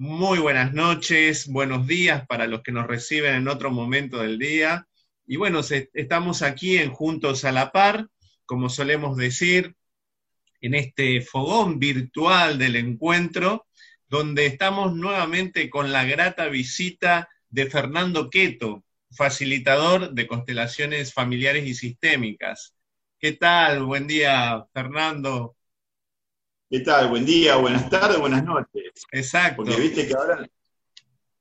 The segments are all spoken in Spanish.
Muy buenas noches, buenos días para los que nos reciben en otro momento del día. Y bueno, estamos aquí en Juntos a la Par, como solemos decir, en este fogón virtual del encuentro, donde estamos nuevamente con la grata visita de Fernando Queto, facilitador de constelaciones familiares y sistémicas. ¿Qué tal? Buen día, Fernando. ¿Qué tal? Buen día, buenas tardes, buenas noches. Exacto. Porque viste que ahora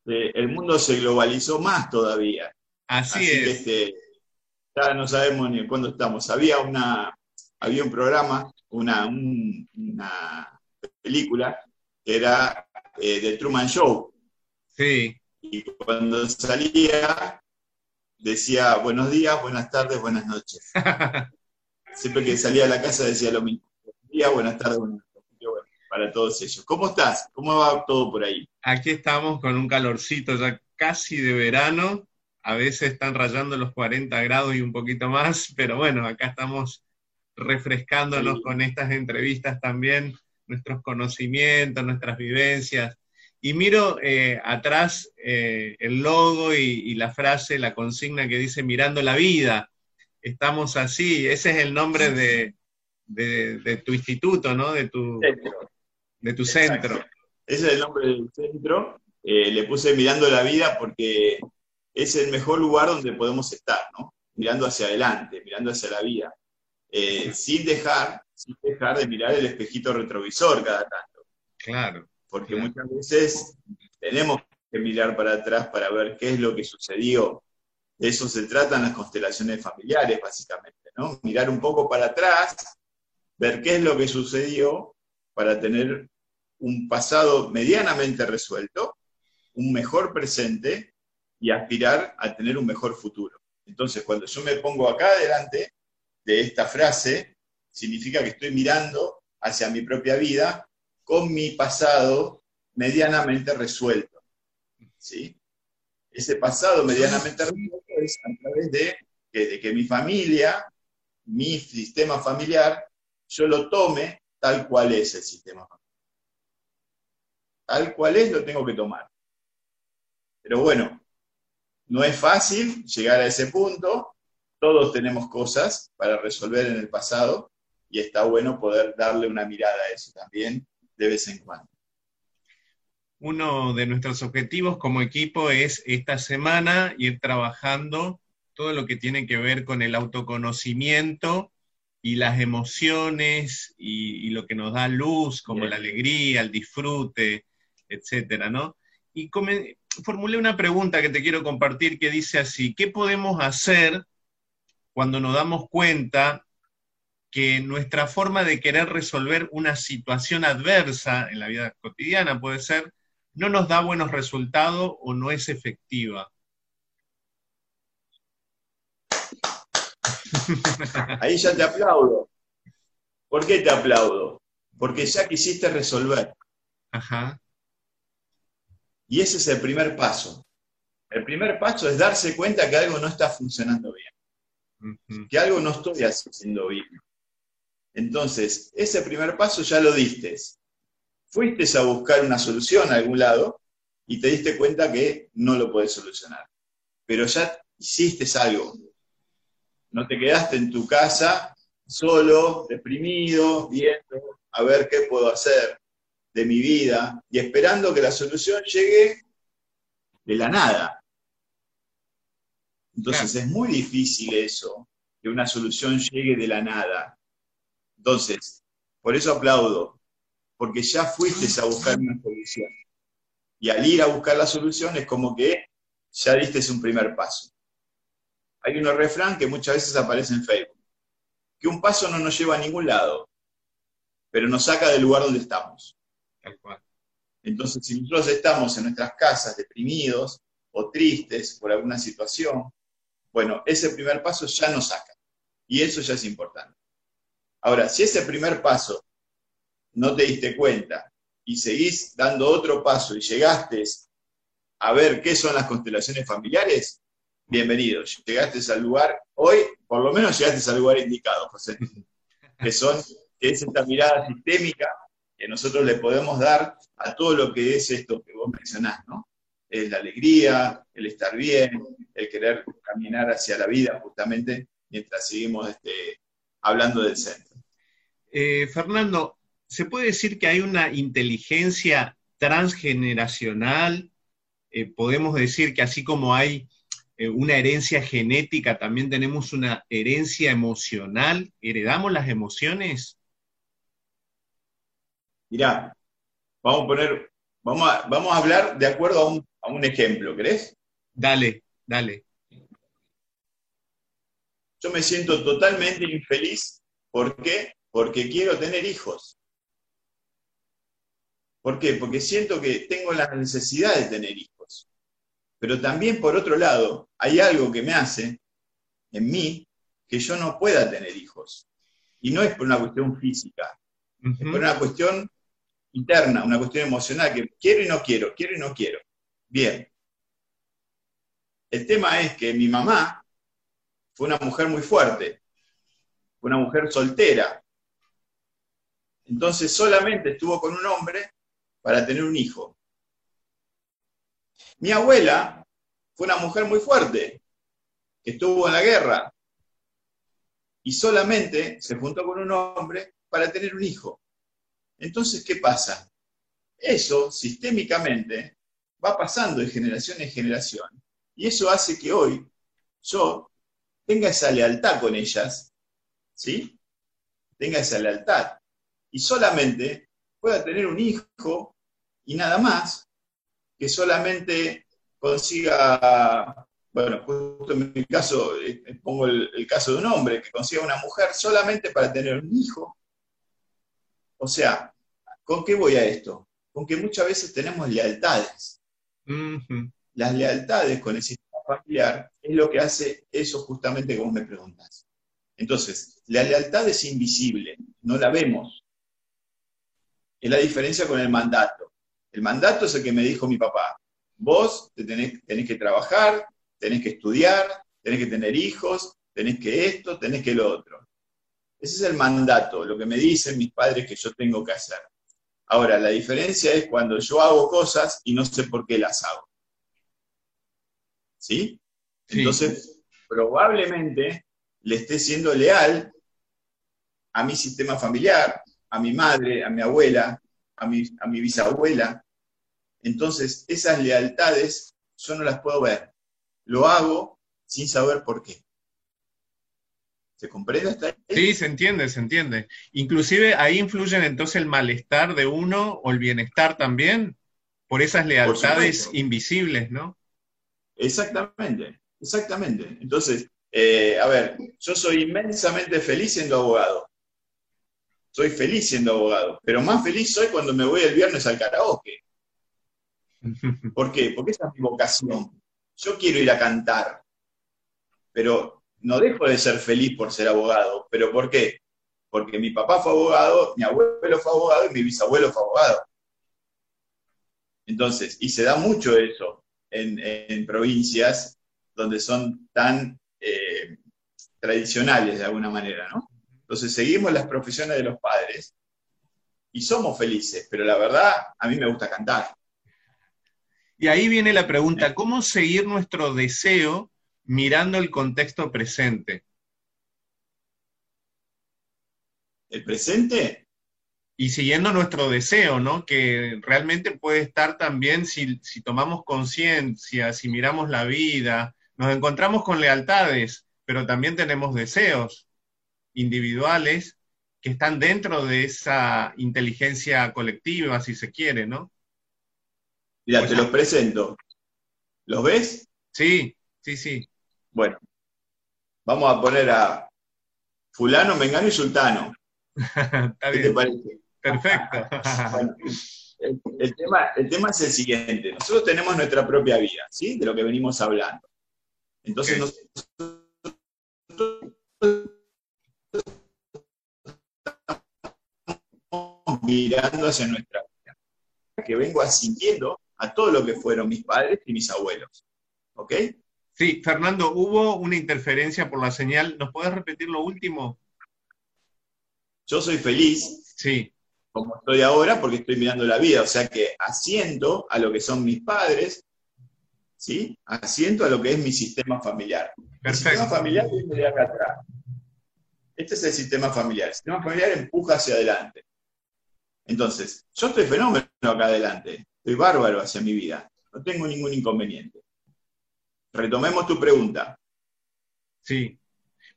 eh, el mundo se globalizó más todavía. Así, es. Que, este, ya no sabemos ni cuándo estamos. Había una, había un programa, una, una película que era eh, The Truman Show. Sí. Y cuando salía decía buenos días, buenas tardes, buenas noches. Siempre que salía a la casa decía lo mismo. Buenos días, buenas tardes, buenas noches para todos ellos. ¿Cómo estás? ¿Cómo va todo por ahí? Aquí estamos con un calorcito ya casi de verano. A veces están rayando los 40 grados y un poquito más, pero bueno, acá estamos refrescándonos con estas entrevistas también, nuestros conocimientos, nuestras vivencias. Y miro eh, atrás eh, el logo y, la frase, la consigna que dice mirando la vida. Estamos así, ese es el nombre de, de, tu instituto, ¿no? De tu, de tu centro. Ese es el nombre del centro. Eh, le puse mirando la vida porque es el mejor lugar donde podemos estar, ¿no? Mirando hacia adelante, mirando hacia la vida. Eh, sin, dejar, sin dejar de mirar el espejito retrovisor cada tanto. Claro. Porque muchas veces tenemos que mirar para atrás para ver qué es lo que sucedió. De eso se tratan las constelaciones familiares, básicamente, ¿no? Mirar un poco para atrás, ver qué es lo que sucedió para tener un pasado medianamente resuelto, un mejor presente y aspirar a tener un mejor futuro. Entonces, cuando yo me pongo acá adelante de esta frase, significa que estoy mirando hacia mi propia vida con mi pasado medianamente resuelto. ¿sí? Ese pasado medianamente resuelto es a través de de que mi familia, mi sistema familiar, yo lo tome tal cual es el sistema Tal cual es lo tengo que tomar. Pero bueno, no es fácil llegar a ese punto. Todos tenemos cosas para resolver en el pasado y está bueno poder darle una mirada a eso también de vez en cuando. Uno de nuestros objetivos como equipo es esta semana ir trabajando todo lo que tiene que ver con el autoconocimiento y las emociones y, lo que nos da luz, como la alegría, el disfrute, etcétera, ¿no? Y formulé una pregunta que te quiero compartir que dice así, ¿qué podemos hacer cuando nos damos cuenta que nuestra forma de querer resolver una situación adversa en la vida cotidiana puede ser, no nos da buenos resultados o no es efectiva? Ahí ya te aplaudo. ¿Por qué te aplaudo? Porque ya quisiste resolver. Ajá. Y ese es el primer paso. El primer paso es darse cuenta que algo no está funcionando bien. Que algo no estoy haciendo bien. Entonces, ese primer paso ya lo diste. Fuiste a buscar una solución a algún lado y te diste cuenta que no lo puedes solucionar. Pero ya hiciste algo. No te quedaste en tu casa solo, deprimido, viendo a ver qué puedo hacer de mi vida y esperando que la solución llegue de la nada. Entonces es muy difícil eso, que una solución llegue de la nada. Entonces, por eso aplaudo, porque ya fuiste a buscar una solución. Y al ir a buscar la solución es como que ya diste un primer paso. Hay un refrán que muchas veces aparece en Facebook, que un paso no nos lleva a ningún lado, pero nos saca del lugar donde estamos. Entonces, si nosotros estamos en nuestras casas deprimidos o tristes por alguna situación, bueno, ese primer paso ya nos saca. Y eso ya es importante. Ahora, si ese primer paso no te diste cuenta y seguís dando otro paso y llegaste a ver qué son las constelaciones familiares, bienvenido. Llegaste al lugar, hoy por lo menos llegaste al lugar indicado, José, que son, que es esta mirada sistémica que nosotros le podemos dar a todo lo que es esto que vos mencionás, ¿no? Es la alegría, el estar bien, el querer caminar hacia la vida justamente mientras seguimos este, hablando del centro. Eh, Fernando, ¿se puede decir que hay una inteligencia transgeneracional? Eh, podemos decir que así como hay eh, una herencia genética, también tenemos una herencia emocional. ¿Heredamos las emociones? Mirá, vamos a poner, vamos a, vamos a hablar de acuerdo a un, a un ejemplo, ¿crees? Dale, dale. Yo me siento totalmente infeliz. ¿Por qué? Porque quiero tener hijos. ¿Por qué? Porque siento que tengo la necesidad de tener hijos. Pero también, por otro lado, hay algo que me hace en mí que yo no pueda tener hijos. Y no es por una cuestión física, es por una cuestión interna, una cuestión emocional, que quiero y no quiero, quiero y no quiero. Bien. El tema es que mi mamá fue una mujer muy fuerte, fue una mujer soltera. Entonces solamente estuvo con un hombre para tener un hijo. Mi abuela fue una mujer muy fuerte, que estuvo en la guerra y solamente se juntó con un hombre para tener un hijo. Entonces, ¿qué pasa? Eso sistémicamente va pasando de generación en generación y eso hace que hoy yo tenga esa lealtad con ellas, ¿sí? Tenga esa lealtad. Y solamente pueda tener un hijo y nada más, que solamente consiga, bueno, justo en mi caso, eh, pongo el, el caso de un hombre, que consiga una mujer solamente para tener un hijo. O sea, ¿con qué voy a esto? Con que muchas veces tenemos lealtades. Las lealtades con el sistema familiar es lo que hace eso justamente como me preguntas. Entonces, la lealtad es invisible, no la vemos. Es la diferencia con el mandato. El mandato es el que me dijo mi papá. Vos tenés, tenés que trabajar, tenés que estudiar, tenés que tener hijos, tenés que esto, tenés que lo otro. Ese es el mandato, lo que me dicen mis padres que yo tengo que hacer. Ahora, la diferencia es cuando yo hago cosas y no sé por qué las hago. ¿sí? Entonces, probablemente le esté siendo leal a mi sistema familiar, a mi madre, a mi abuela, a mi, a mi bisabuela. Entonces, esas lealtades yo no las puedo ver. Lo hago sin saber por qué. ¿Se comprende hasta ahí? Sí, se entiende, se entiende. Inclusive ahí influyen entonces el malestar de uno o el bienestar también, por esas lealtades invisibles, ¿no? Exactamente, exactamente. Entonces, eh, a ver, yo soy inmensamente feliz siendo abogado. Soy feliz siendo abogado, pero más feliz soy cuando me voy el viernes al karaoke. ¿Por qué? Porque esa es mi vocación. Yo quiero ir a cantar, pero no dejo de ser feliz por ser abogado. ¿Pero por qué? Porque mi papá fue abogado, mi abuelo fue abogado y mi bisabuelo fue abogado. Entonces, y se da mucho eso en, provincias donde son tan eh, tradicionales de alguna manera, ¿no? Entonces seguimos las profesiones de los padres y somos felices, pero la verdad a mí me gusta cantar. Y ahí viene la pregunta, ¿cómo seguir nuestro deseo mirando el contexto presente? ¿El presente? y siguiendo nuestro deseo, ¿no? Que realmente puede estar también si, tomamos conciencia, si miramos la vida, nos encontramos con lealtades, pero también tenemos deseos individuales que están dentro de esa inteligencia colectiva, si se quiere, ¿no? Mira, te los presento. ¿Los ves? Sí, sí, sí. Bueno, vamos a poner a fulano, mengano y sultano. ¿Qué te parece? Perfecto. el, tema, el tema es el siguiente. Nosotros tenemos nuestra propia vida, ¿sí? De lo que venimos hablando. Entonces, nosotros mirando hacia nuestra vida, que vengo asintiendo a todo lo que fueron mis padres y mis abuelos. ¿Ok? Sí, Fernando, hubo una interferencia por la señal. ¿Nos puedes repetir lo último? Yo soy feliz. Sí como estoy ahora porque estoy mirando la vida, o sea que asiento a lo que son mis padres, ¿sí? Asiento a lo que es mi sistema familiar. El sistema familiar viene de acá atrás. Este es el sistema familiar. El sistema familiar empuja hacia adelante. Entonces, yo estoy fenómeno acá adelante. Estoy bárbaro hacia mi vida. No tengo ningún inconveniente. Retomemos tu pregunta. Sí.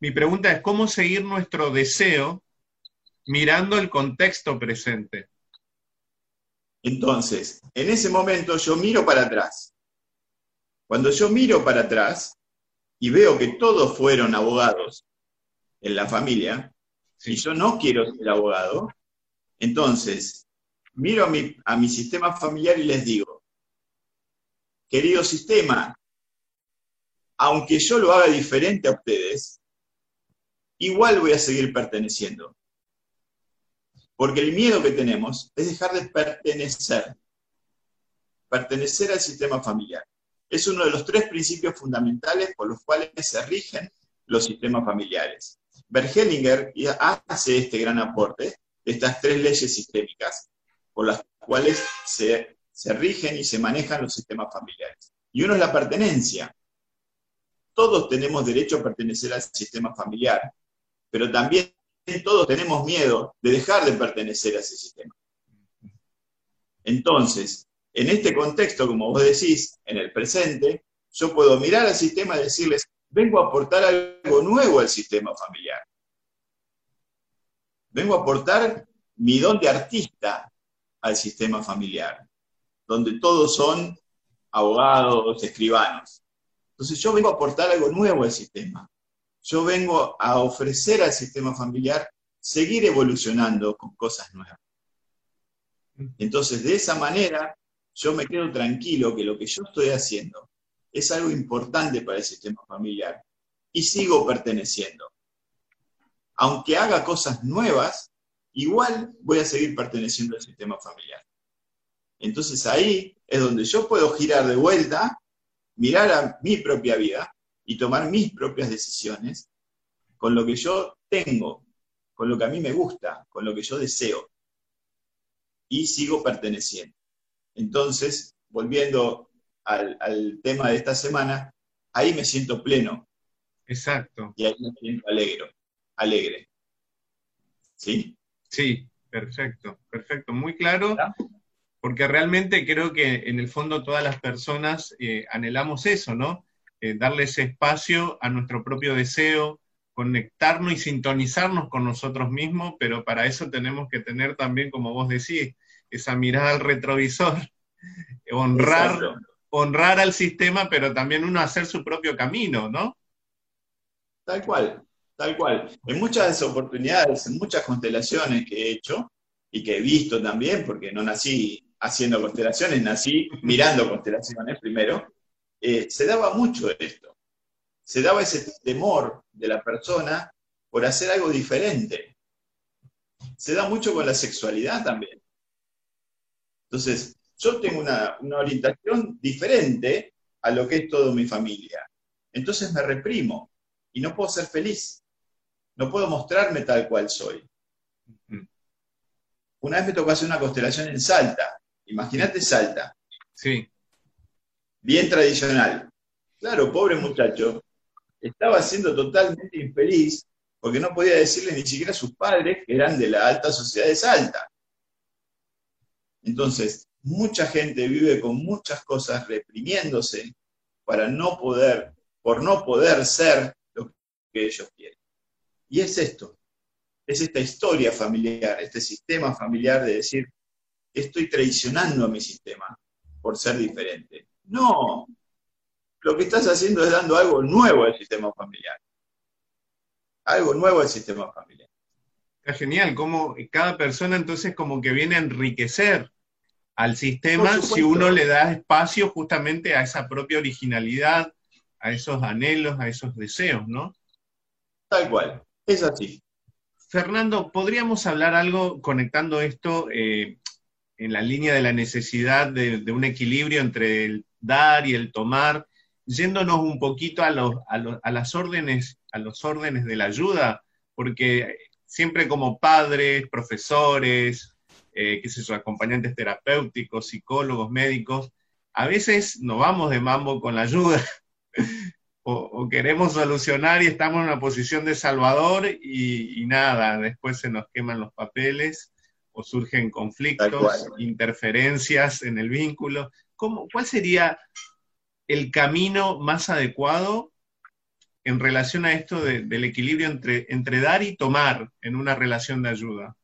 Mi pregunta es, ¿cómo seguir nuestro deseo mirando el contexto presente? Entonces, en ese momento yo miro para atrás. Cuando yo miro para atrás y veo que todos fueron abogados en la familia, si yo no quiero ser abogado, entonces miro a mi, a mi sistema familiar y les digo, querido sistema, aunque yo lo haga diferente a ustedes, igual voy a seguir perteneciendo. Porque el miedo que tenemos es dejar de pertenecer, pertenecer al sistema familiar. Es uno de los tres principios fundamentales por los cuales se rigen los sistemas familiares. Bergelinger hace este gran aporte de estas tres leyes sistémicas por las cuales se, se rigen y se manejan los sistemas familiares. Y uno es la pertenencia. Todos tenemos derecho a pertenecer al sistema familiar, pero también todos tenemos miedo de dejar de pertenecer a ese sistema. Entonces, en este contexto, como vos decís, en el presente, yo puedo mirar al sistema y decirles, vengo a aportar algo nuevo al sistema familiar. Vengo a aportar mi don de artista al sistema familiar, donde todos son abogados, escribanos. Entonces yo vengo a aportar algo nuevo al sistema yo vengo a ofrecer al sistema familiar seguir evolucionando con cosas nuevas. Entonces, de esa manera, yo me quedo tranquilo que lo que yo estoy haciendo es algo importante para el sistema familiar y sigo perteneciendo. Aunque haga cosas nuevas, igual voy a seguir perteneciendo al sistema familiar. Entonces ahí es donde yo puedo girar de vuelta, mirar a mi propia vida y tomar mis propias decisiones con lo que yo tengo, con lo que a mí me gusta, con lo que yo deseo. Y sigo perteneciendo. Entonces, volviendo al, tema de esta semana, ahí me siento pleno. Exacto. Y ahí me siento alegre. alegre. ¿Sí? Sí, perfecto, perfecto. Muy claro, porque realmente creo que en el fondo todas las personas eh, anhelamos eso, ¿no? Eh, darle ese espacio a nuestro propio deseo, conectarnos y sintonizarnos con nosotros mismos, pero para eso tenemos que tener también, como vos decís, esa mirada al retrovisor, honrar, honrar al sistema, pero también uno hacer su propio camino, ¿no? Tal cual, tal cual. En muchas oportunidades, en muchas constelaciones que he hecho y que he visto también, porque no nací haciendo constelaciones, nací mirando constelaciones primero, eh, se daba mucho esto. Se daba ese temor de la persona por hacer algo diferente. Se da mucho con la sexualidad también. Entonces, yo tengo una, una orientación diferente a lo que es toda mi familia. Entonces me reprimo y no puedo ser feliz. No puedo mostrarme tal cual soy. Una vez me tocó hacer una constelación en Salta. Imagínate Salta. Sí bien tradicional. Claro, pobre muchacho, estaba siendo totalmente infeliz porque no podía decirle ni siquiera a sus padres que eran de la alta sociedad de Salta. Entonces, mucha gente vive con muchas cosas reprimiéndose para no poder, por no poder ser lo que ellos quieren. Y es esto, es esta historia familiar, este sistema familiar de decir, estoy traicionando a mi sistema por ser diferente. No, lo que estás haciendo es dando algo nuevo al sistema familiar. Algo nuevo al sistema familiar. Está genial, como cada persona entonces como que viene a enriquecer al sistema si uno le da espacio justamente a esa propia originalidad, a esos anhelos, a esos deseos, ¿no? Tal cual, es así. Fernando, ¿podríamos hablar algo conectando esto eh, en la línea de la necesidad de, un equilibrio entre el dar y el tomar, yéndonos un poquito a, las órdenes, a los órdenes de la ayuda, porque siempre como padres, profesores, eh, qué sé yo, acompañantes terapéuticos, psicólogos, médicos, a veces nos vamos de mambo con la ayuda o, queremos solucionar y estamos en una posición de salvador y, nada, después se nos queman los papeles o surgen conflictos, interferencias en el vínculo. ¿Cómo, ¿Cuál sería el camino más adecuado en relación a esto del equilibrio entre, entre dar y tomar en una relación de ayuda?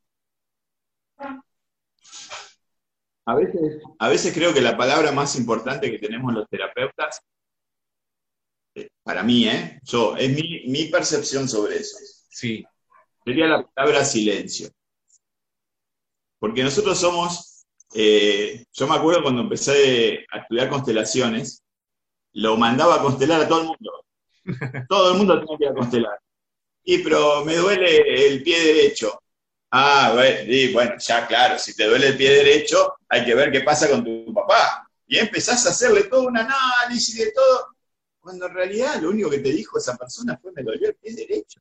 A veces, a veces creo que la palabra más importante que tenemos los terapeutas, para mí, ¿eh? Yo, es mi, percepción sobre eso. Sí. Sería la palabra silencio. Porque nosotros somos, eh, yo me acuerdo cuando empecé a estudiar constelaciones, lo mandaba a constelar a todo el mundo. Todo el mundo tenía que ir a constelar. Y pero me duele el pie derecho. Ah, bueno, ya claro, si te duele el pie derecho, hay que ver qué pasa con tu papá. Y empezás a hacerle todo un análisis de todo, cuando en realidad lo único que te dijo esa persona fue me dolió el pie derecho.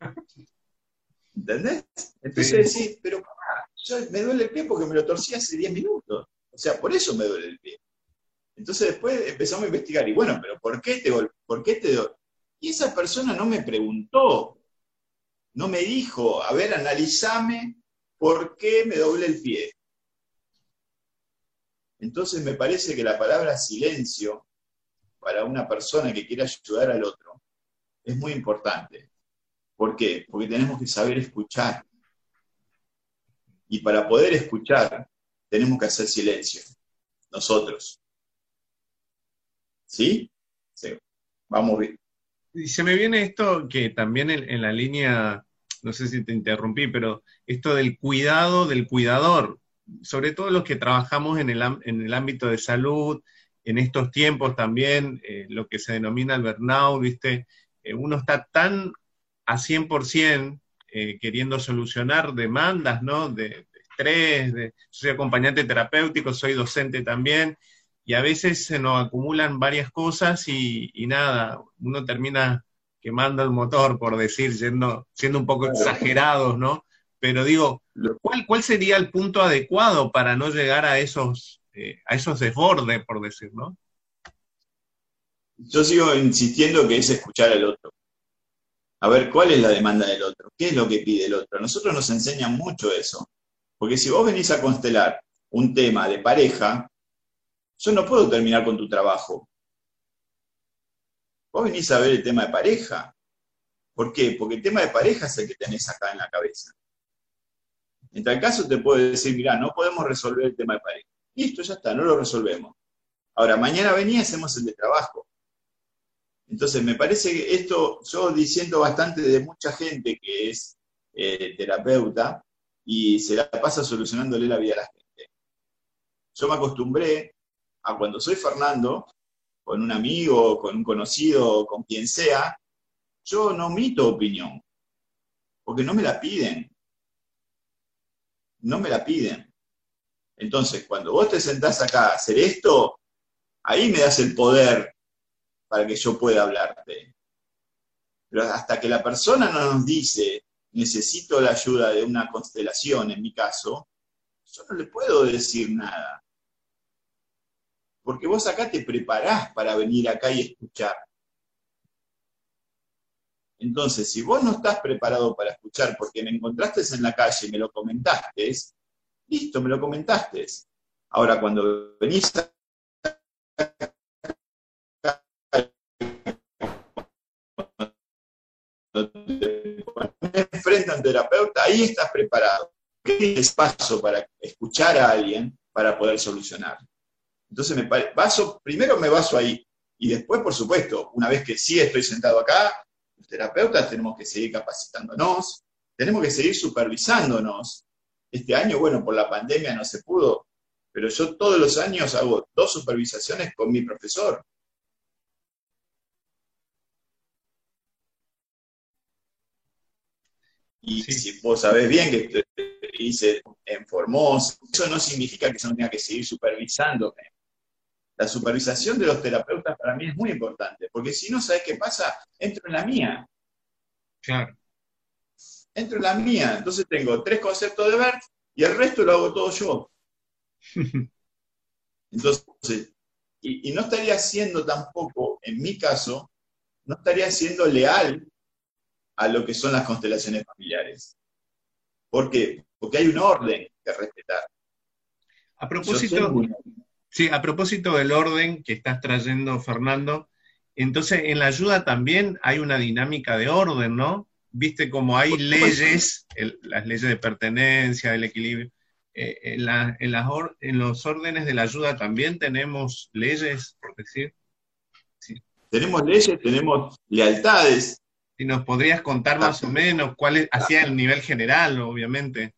¿Entendés? Entonces decís, pero papá, yo me duele el pie porque me lo torcí hace 10 minutos. O sea, por eso me duele el pie. Entonces después empezamos a investigar, y bueno, pero ¿por qué te, por qué te Y esa persona no me preguntó, no me dijo, a ver, analízame por qué me doblé el pie. Entonces me parece que la palabra silencio para una persona que quiere ayudar al otro es muy importante. ¿Por qué? Porque tenemos que saber escuchar. Y para poder escuchar, tenemos que hacer silencio. Nosotros. ¿Sí? Sí. Vamos bien. Y se me viene esto que también en, la línea, no sé si te interrumpí, pero esto del cuidado del cuidador, sobre todo los que trabajamos en el, en el ámbito de salud, en estos tiempos también, eh, lo que se denomina el burnout, ¿viste? Eh, uno está tan a 100% eh, queriendo solucionar demandas, ¿no? De, de estrés, de, soy acompañante terapéutico, soy docente también, y a veces se nos acumulan varias cosas y, nada, uno termina quemando el motor, por decir, siendo, siendo un poco exagerados, ¿no? Pero digo, ¿cuál, ¿cuál sería el punto adecuado para no llegar a esos, eh, a esos desbordes, por decir, ¿no? Yo sigo insistiendo que es escuchar al otro. A ver, ¿cuál es la demanda del otro? ¿Qué es lo que pide el otro? A nosotros nos enseñan mucho eso. Porque si vos venís a constelar un tema de pareja, yo no puedo terminar con tu trabajo. Vos venís a ver el tema de pareja. ¿Por qué? Porque el tema de pareja es el que tenés acá en la cabeza. En tal caso te puedo decir, mira, no podemos resolver el tema de pareja. Listo, ya está, no lo resolvemos. Ahora, mañana venía y hacemos el de trabajo. Entonces, me parece que esto, yo diciendo bastante de mucha gente que es eh, terapeuta y se la pasa solucionándole la vida a la gente. Yo me acostumbré a cuando soy Fernando, con un amigo, con un conocido, con quien sea, yo no omito opinión, porque no me la piden. No me la piden. Entonces, cuando vos te sentás acá a hacer esto, ahí me das el poder para que yo pueda hablarte. Pero hasta que la persona no nos dice, necesito la ayuda de una constelación, en mi caso, yo no le puedo decir nada. Porque vos acá te preparás para venir acá y escuchar. Entonces, si vos no estás preparado para escuchar porque me encontraste en la calle y me lo comentaste, listo, me lo comentaste. Ahora, cuando venís a frente a un terapeuta, ahí estás preparado. ¿Qué espacio para escuchar a alguien para poder solucionar? Entonces, me baso, primero me baso ahí. Y después, por supuesto, una vez que sí estoy sentado acá, los terapeutas tenemos que seguir capacitándonos, tenemos que seguir supervisándonos. Este año, bueno, por la pandemia no se pudo, pero yo todos los años hago dos supervisaciones con mi profesor. Y si vos sabés bien que hice en Formosa, eso no significa que yo no tenga que seguir supervisándome la supervisación de los terapeutas para mí es muy importante, porque si no, ¿sabes qué pasa? Entro en la mía. Claro. Entro en la mía. Entonces tengo tres conceptos de ver y el resto lo hago todo yo. Entonces, y, no estaría siendo tampoco, en mi caso, no estaría siendo leal a lo que son las constelaciones familiares. ¿Por qué? Porque hay un orden que respetar. A propósito, sí, a propósito del orden que estás trayendo, Fernando, entonces en la ayuda también hay una dinámica de orden, ¿no? Viste como hay leyes, las leyes de pertenencia, del equilibrio. Eh, en, en, los órdenes de la ayuda también tenemos leyes, por decir. Tenemos leyes, tenemos lealtades. Si nos podrías contar más o menos cuál es, hacia el nivel general, obviamente.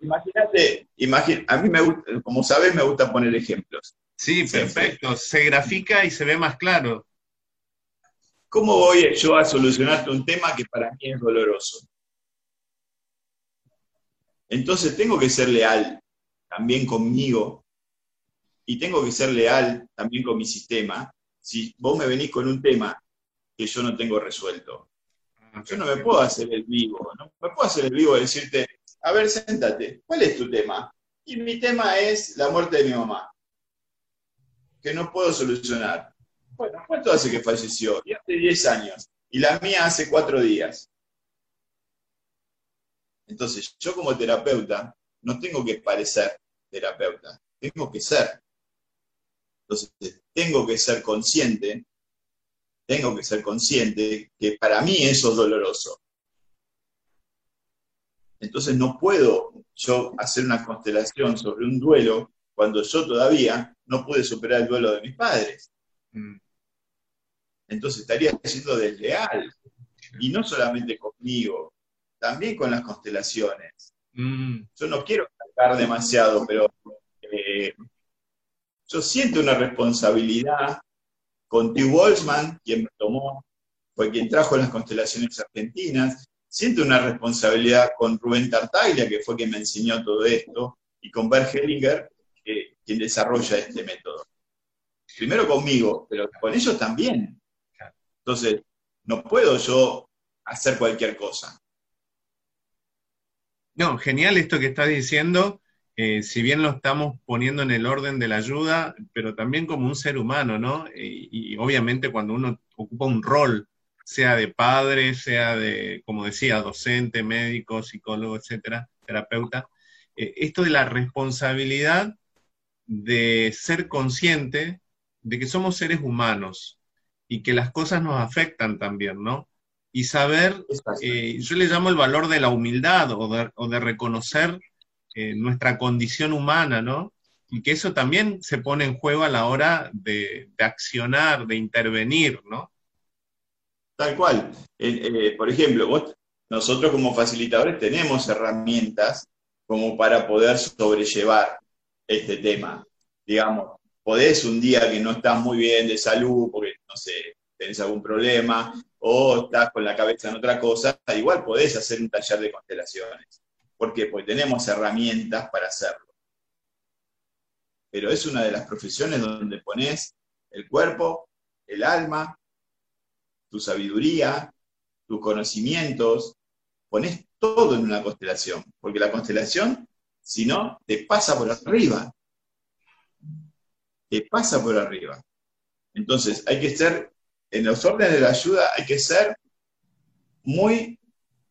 Imagínate, a mí me gusta, como sabes, me gusta poner ejemplos. Sí, perfecto. Se grafica y se ve más claro. ¿Cómo voy yo a solucionarte un tema que para mí es doloroso? Entonces tengo que ser leal también conmigo y tengo que ser leal también con mi sistema. Si vos me venís con un tema que yo no tengo resuelto, yo no me puedo hacer el vivo, no me puedo hacer el vivo y decirte, a ver, séntate, ¿cuál es tu tema? Y mi tema es la muerte de mi mamá, que no puedo solucionar. Bueno, ¿cuánto hace que falleció? Hace 10 años. Y la mía hace 4 días. Entonces, yo como terapeuta no tengo que parecer terapeuta, tengo que ser. Entonces, tengo que ser consciente, tengo que ser consciente que para mí eso es doloroso. Entonces no puedo yo hacer una constelación sobre un duelo cuando yo todavía no pude superar el duelo de mis padres. Mm. Entonces estaría siendo desleal. Y no solamente conmigo, también con las constelaciones. Mm. Yo no quiero cargar demasiado, pero eh, yo siento una responsabilidad con T. Wolfman, quien me tomó, fue quien trajo las constelaciones argentinas, siento una responsabilidad con Rubén Tartaglia, que fue quien me enseñó todo esto, y con Bert Hellinger, quien desarrolla este método. Primero conmigo, pero con ellos también. Entonces, no puedo yo hacer cualquier cosa. No, genial esto que estás diciendo, eh, si bien lo estamos poniendo en el orden de la ayuda, pero también como un ser humano, ¿no? y obviamente cuando uno ocupa un rol sea de padre, sea de, como decía, docente, médico, psicólogo, etcétera, terapeuta, eh, esto de la responsabilidad de ser consciente de que somos seres humanos y que las cosas nos afectan también, ¿no? Y saber, eh, yo le llamo el valor de la humildad o de, reconocer eh, nuestra condición humana, ¿no? Y que eso también se pone en juego a la hora de, de accionar, de intervenir, ¿no? Tal cual. Eh, por ejemplo, nosotros como facilitadores tenemos herramientas como para poder sobrellevar este tema. Digamos, podés un día que no estás muy bien de salud, porque, no sé, tenés algún problema, o estás con la cabeza en otra cosa, igual podés hacer un taller de constelaciones. ¿Por qué? Porque tenemos herramientas para hacerlo. Pero es una de las profesiones donde pones el cuerpo, el alma tu sabiduría, tus conocimientos, pones todo en una constelación, porque la constelación, si no, te pasa por arriba. Te pasa por arriba. Entonces, hay que ser, en los órdenes de la ayuda, hay que ser muy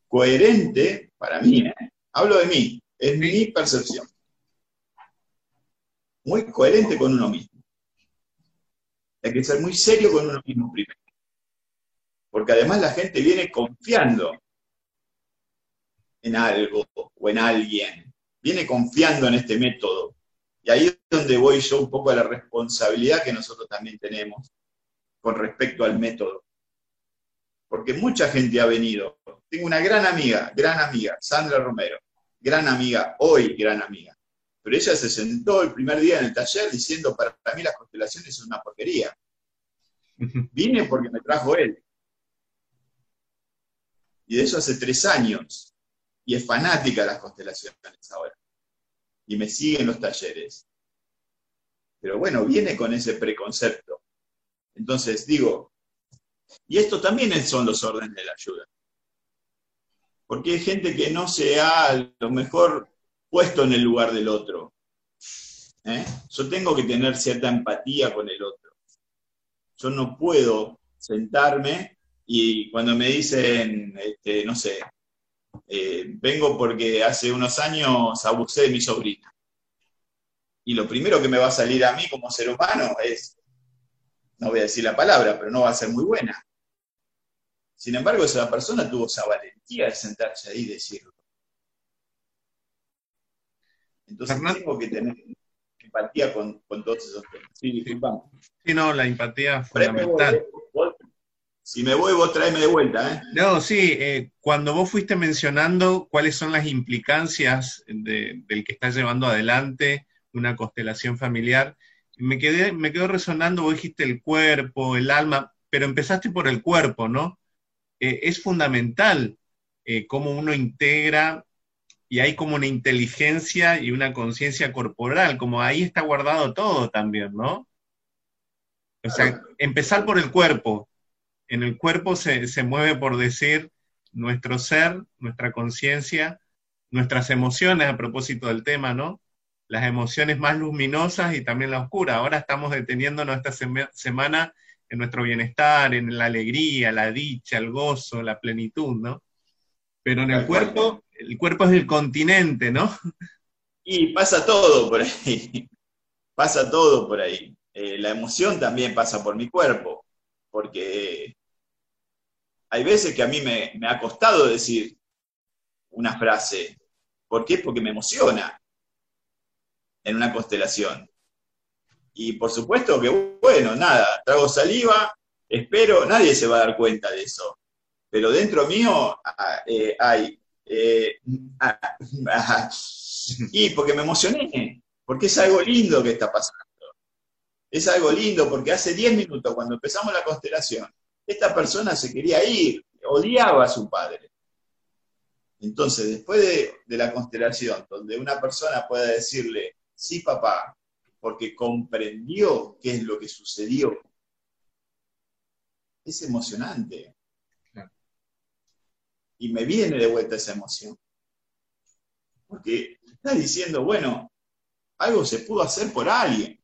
coherente, para mí, ¿eh? hablo de mí, es mi percepción. Muy coherente con uno mismo. Hay que ser muy serio con uno mismo primero porque además la gente viene confiando en algo o en alguien, viene confiando en este método. Y ahí es donde voy yo un poco a la responsabilidad que nosotros también tenemos con respecto al método. Porque mucha gente ha venido. Tengo una gran amiga, gran amiga, Sandra Romero, gran amiga, hoy gran amiga. Pero ella se sentó el primer día en el taller diciendo, para mí las constelaciones son una porquería. Vine porque me trajo él. Y de eso hace tres años. Y es fanática de las constelaciones ahora. Y me sigue en los talleres. Pero bueno, viene con ese preconcepto. Entonces digo, y esto también son los órdenes de la ayuda. Porque hay gente que no se ha, a lo mejor, puesto en el lugar del otro. ¿eh? Yo tengo que tener cierta empatía con el otro. Yo no puedo sentarme y cuando me dicen, este, no sé, eh, vengo porque hace unos años abusé de mi sobrina. Y lo primero que me va a salir a mí como ser humano es, no voy a decir la palabra, pero no va a ser muy buena. Sin embargo, esa persona tuvo esa valentía de sentarse ahí y decirlo. Entonces tengo que tener empatía con, todos esos temas. Sí, disculpame. Sí, no, la empatía fundamental. Si me voy, vos traeme de vuelta. ¿eh? No, sí, eh, cuando vos fuiste mencionando cuáles son las implicancias del que está llevando adelante una constelación familiar, me, quedé, me quedó resonando, vos dijiste el cuerpo, el alma, pero empezaste por el cuerpo, ¿no? Eh, es fundamental eh, cómo uno integra y hay como una inteligencia y una conciencia corporal, como ahí está guardado todo también, ¿no? O sea, empezar por el cuerpo. En el cuerpo se, se mueve, por decir, nuestro ser, nuestra conciencia, nuestras emociones a propósito del tema, ¿no? Las emociones más luminosas y también la oscura. Ahora estamos deteniendo nuestra semana en nuestro bienestar, en la alegría, la dicha, el gozo, la plenitud, ¿no? Pero en el cuerpo, el cuerpo es el continente, ¿no? Y pasa todo por ahí, pasa todo por ahí. Eh, la emoción también pasa por mi cuerpo, porque hay veces que a mí me, ha costado decir una frase. ¿Por qué? Porque me emociona en una constelación. Y por supuesto que, bueno, nada, trago saliva, espero, nadie se va a dar cuenta de eso. Pero dentro mío ah, eh, hay... Eh, ah, y porque me emocioné, porque es algo lindo que está pasando. Es algo lindo porque hace 10 minutos, cuando empezamos la constelación, esta persona se quería ir, odiaba a su padre. Entonces, después de, de la constelación, donde una persona pueda decirle, sí, papá, porque comprendió qué es lo que sucedió. Es emocionante. Y me viene de vuelta esa emoción. Porque está diciendo, bueno, algo se pudo hacer por alguien.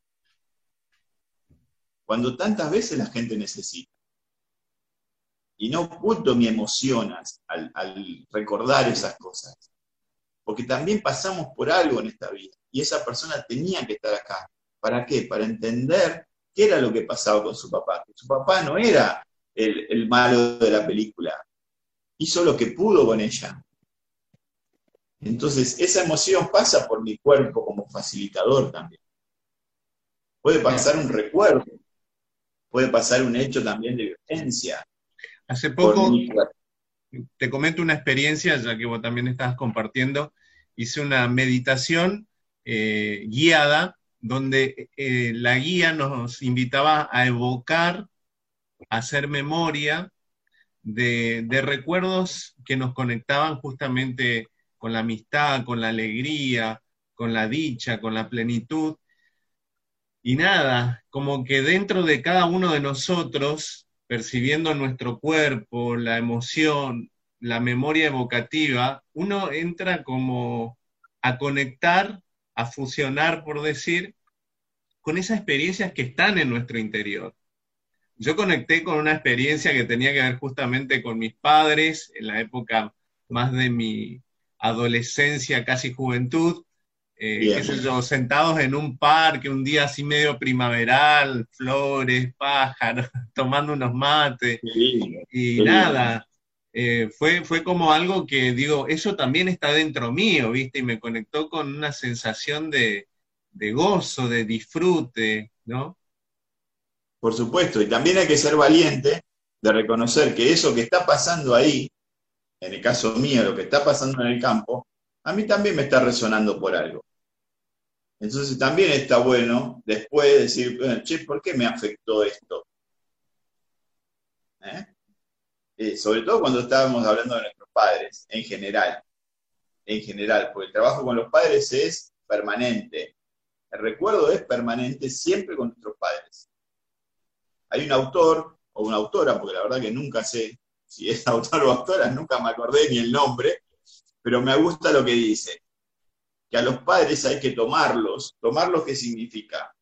Cuando tantas veces la gente necesita. Y no oculto mi emoción al, recordar esas cosas. Porque también pasamos por algo en esta vida y esa persona tenía que estar acá. ¿Para qué? Para entender qué era lo que pasaba con su papá. su papá no era el, malo de la película, hizo lo que pudo con ella. Entonces, esa emoción pasa por mi cuerpo como facilitador también. Puede pasar un recuerdo, puede pasar un hecho también de violencia. Hace poco, te comento una experiencia, ya que vos también estabas compartiendo, hice una meditación eh, guiada, donde eh, la guía nos invitaba a evocar, a hacer memoria de, recuerdos que nos conectaban justamente con la amistad, con la alegría, con la dicha, con la plenitud. Y nada, como que dentro de cada uno de nosotros, percibiendo nuestro cuerpo, la emoción, la memoria evocativa, uno entra como a conectar a fusionar, por decir, con esas experiencias que están en nuestro interior. Yo conecté con una experiencia que tenía que ver justamente con mis padres en la época más de mi adolescencia, casi juventud, eh, sentados en un parque, un día así medio primaveral, flores, pájaros, tomando unos mates, y nada, eh, fue, fue como algo que digo, eso también está dentro mío, ¿viste? Y me conectó con una sensación de, gozo, de disfrute, ¿no? Por supuesto, y también hay que ser valiente de reconocer que eso que está pasando ahí, en el caso mío, lo que está pasando en el campo, a mí también me está resonando por algo. Entonces también está bueno después decir, che, ¿por qué me afectó esto? ¿Eh? Eh, sobre todo cuando estábamos hablando de nuestros padres, en general, en general, porque el trabajo con los padres es permanente. El recuerdo es permanente siempre con nuestros padres. Hay un autor o una autora, porque la verdad que nunca sé si es autor o autora, nunca me acordé ni el nombre, pero me gusta lo que dice, que a los padres hay que tomarlos. ¿Tomarlos qué significa?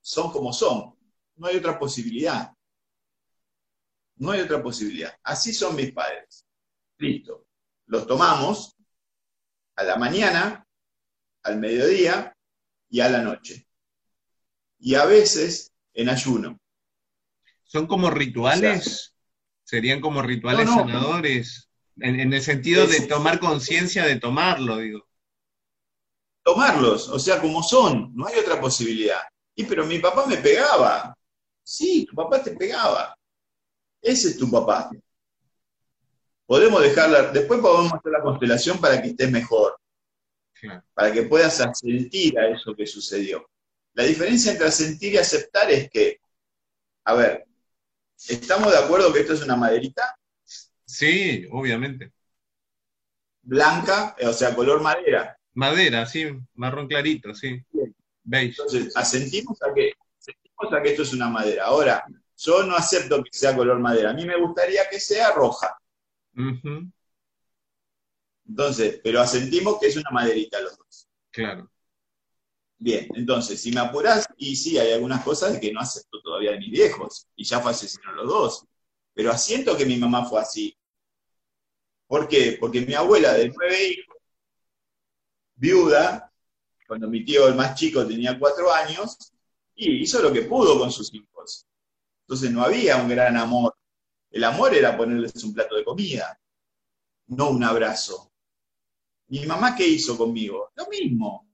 Son como son. No hay otra posibilidad. No hay otra posibilidad. Así son mis padres. Listo. Los tomamos a la mañana, al mediodía y a la noche. Y a veces en ayuno. ¿Son como rituales? ¿Serían como rituales sanadores? En, el sentido de tomar conciencia de tomarlo, digo. Tomarlos, o sea, como son, no hay otra posibilidad. Y pero mi papá me pegaba. Sí, tu papá te pegaba. Ese es tu papá. Podemos dejarla, después podemos hacer la constelación para que estés mejor, para que puedas sentir a eso que sucedió. La diferencia entre sentir y aceptar es que, a ver, ¿estamos de acuerdo que esto es una maderita? Sí, obviamente. Blanca, o sea, color madera. Madera, sí, marrón clarito, sí. Entonces, asentimos a que, asentimos a que esto es una madera. Ahora, yo no acepto que sea color madera. A mí me gustaría que sea roja. Entonces, pero asentimos que es una maderita los dos. Claro. Bien, entonces, si me apuras, y sí, hay algunas cosas que no acepto todavía de mis viejos, y ya fallecieron los dos. Pero asiento que mi mamá fue así. ¿Por qué? Porque mi abuela de nueve hijos, viuda, cuando mi tío el más chico tenía cuatro años, y hizo lo que pudo con sus hijos. Entonces no había un gran amor. El amor era ponerles un plato de comida, no un abrazo. Mi mamá, ¿qué hizo conmigo? Lo mismo.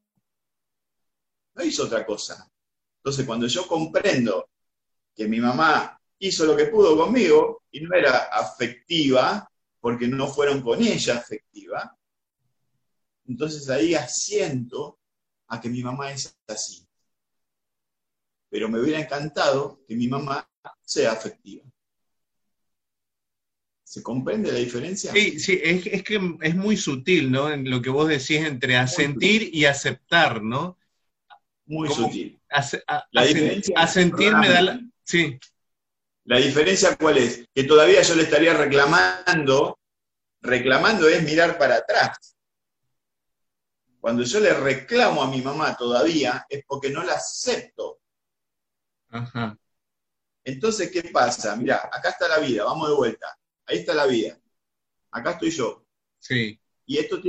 No hizo otra cosa. Entonces, cuando yo comprendo que mi mamá hizo lo que pudo conmigo y no era afectiva, porque no fueron con ella afectiva, entonces ahí asiento a que mi mamá es así. Pero me hubiera encantado que mi mamá sea afectiva. ¿Se comprende la diferencia? Sí, sí, es, que es muy sutil, ¿no? En lo que vos decís entre asentir y aceptar, ¿no? Muy sutil. la diferencia asentir me da la... Sí. La diferencia cuál es? Que todavía yo le estaría reclamando, reclamando es mirar para atrás. Cuando yo le reclamo a mi mamá todavía es porque no la acepto. Ajá. Entonces, ¿qué pasa? Mira, acá está la vida, vamos de vuelta. Ahí está la vida. Acá estoy yo. Sí. Y estos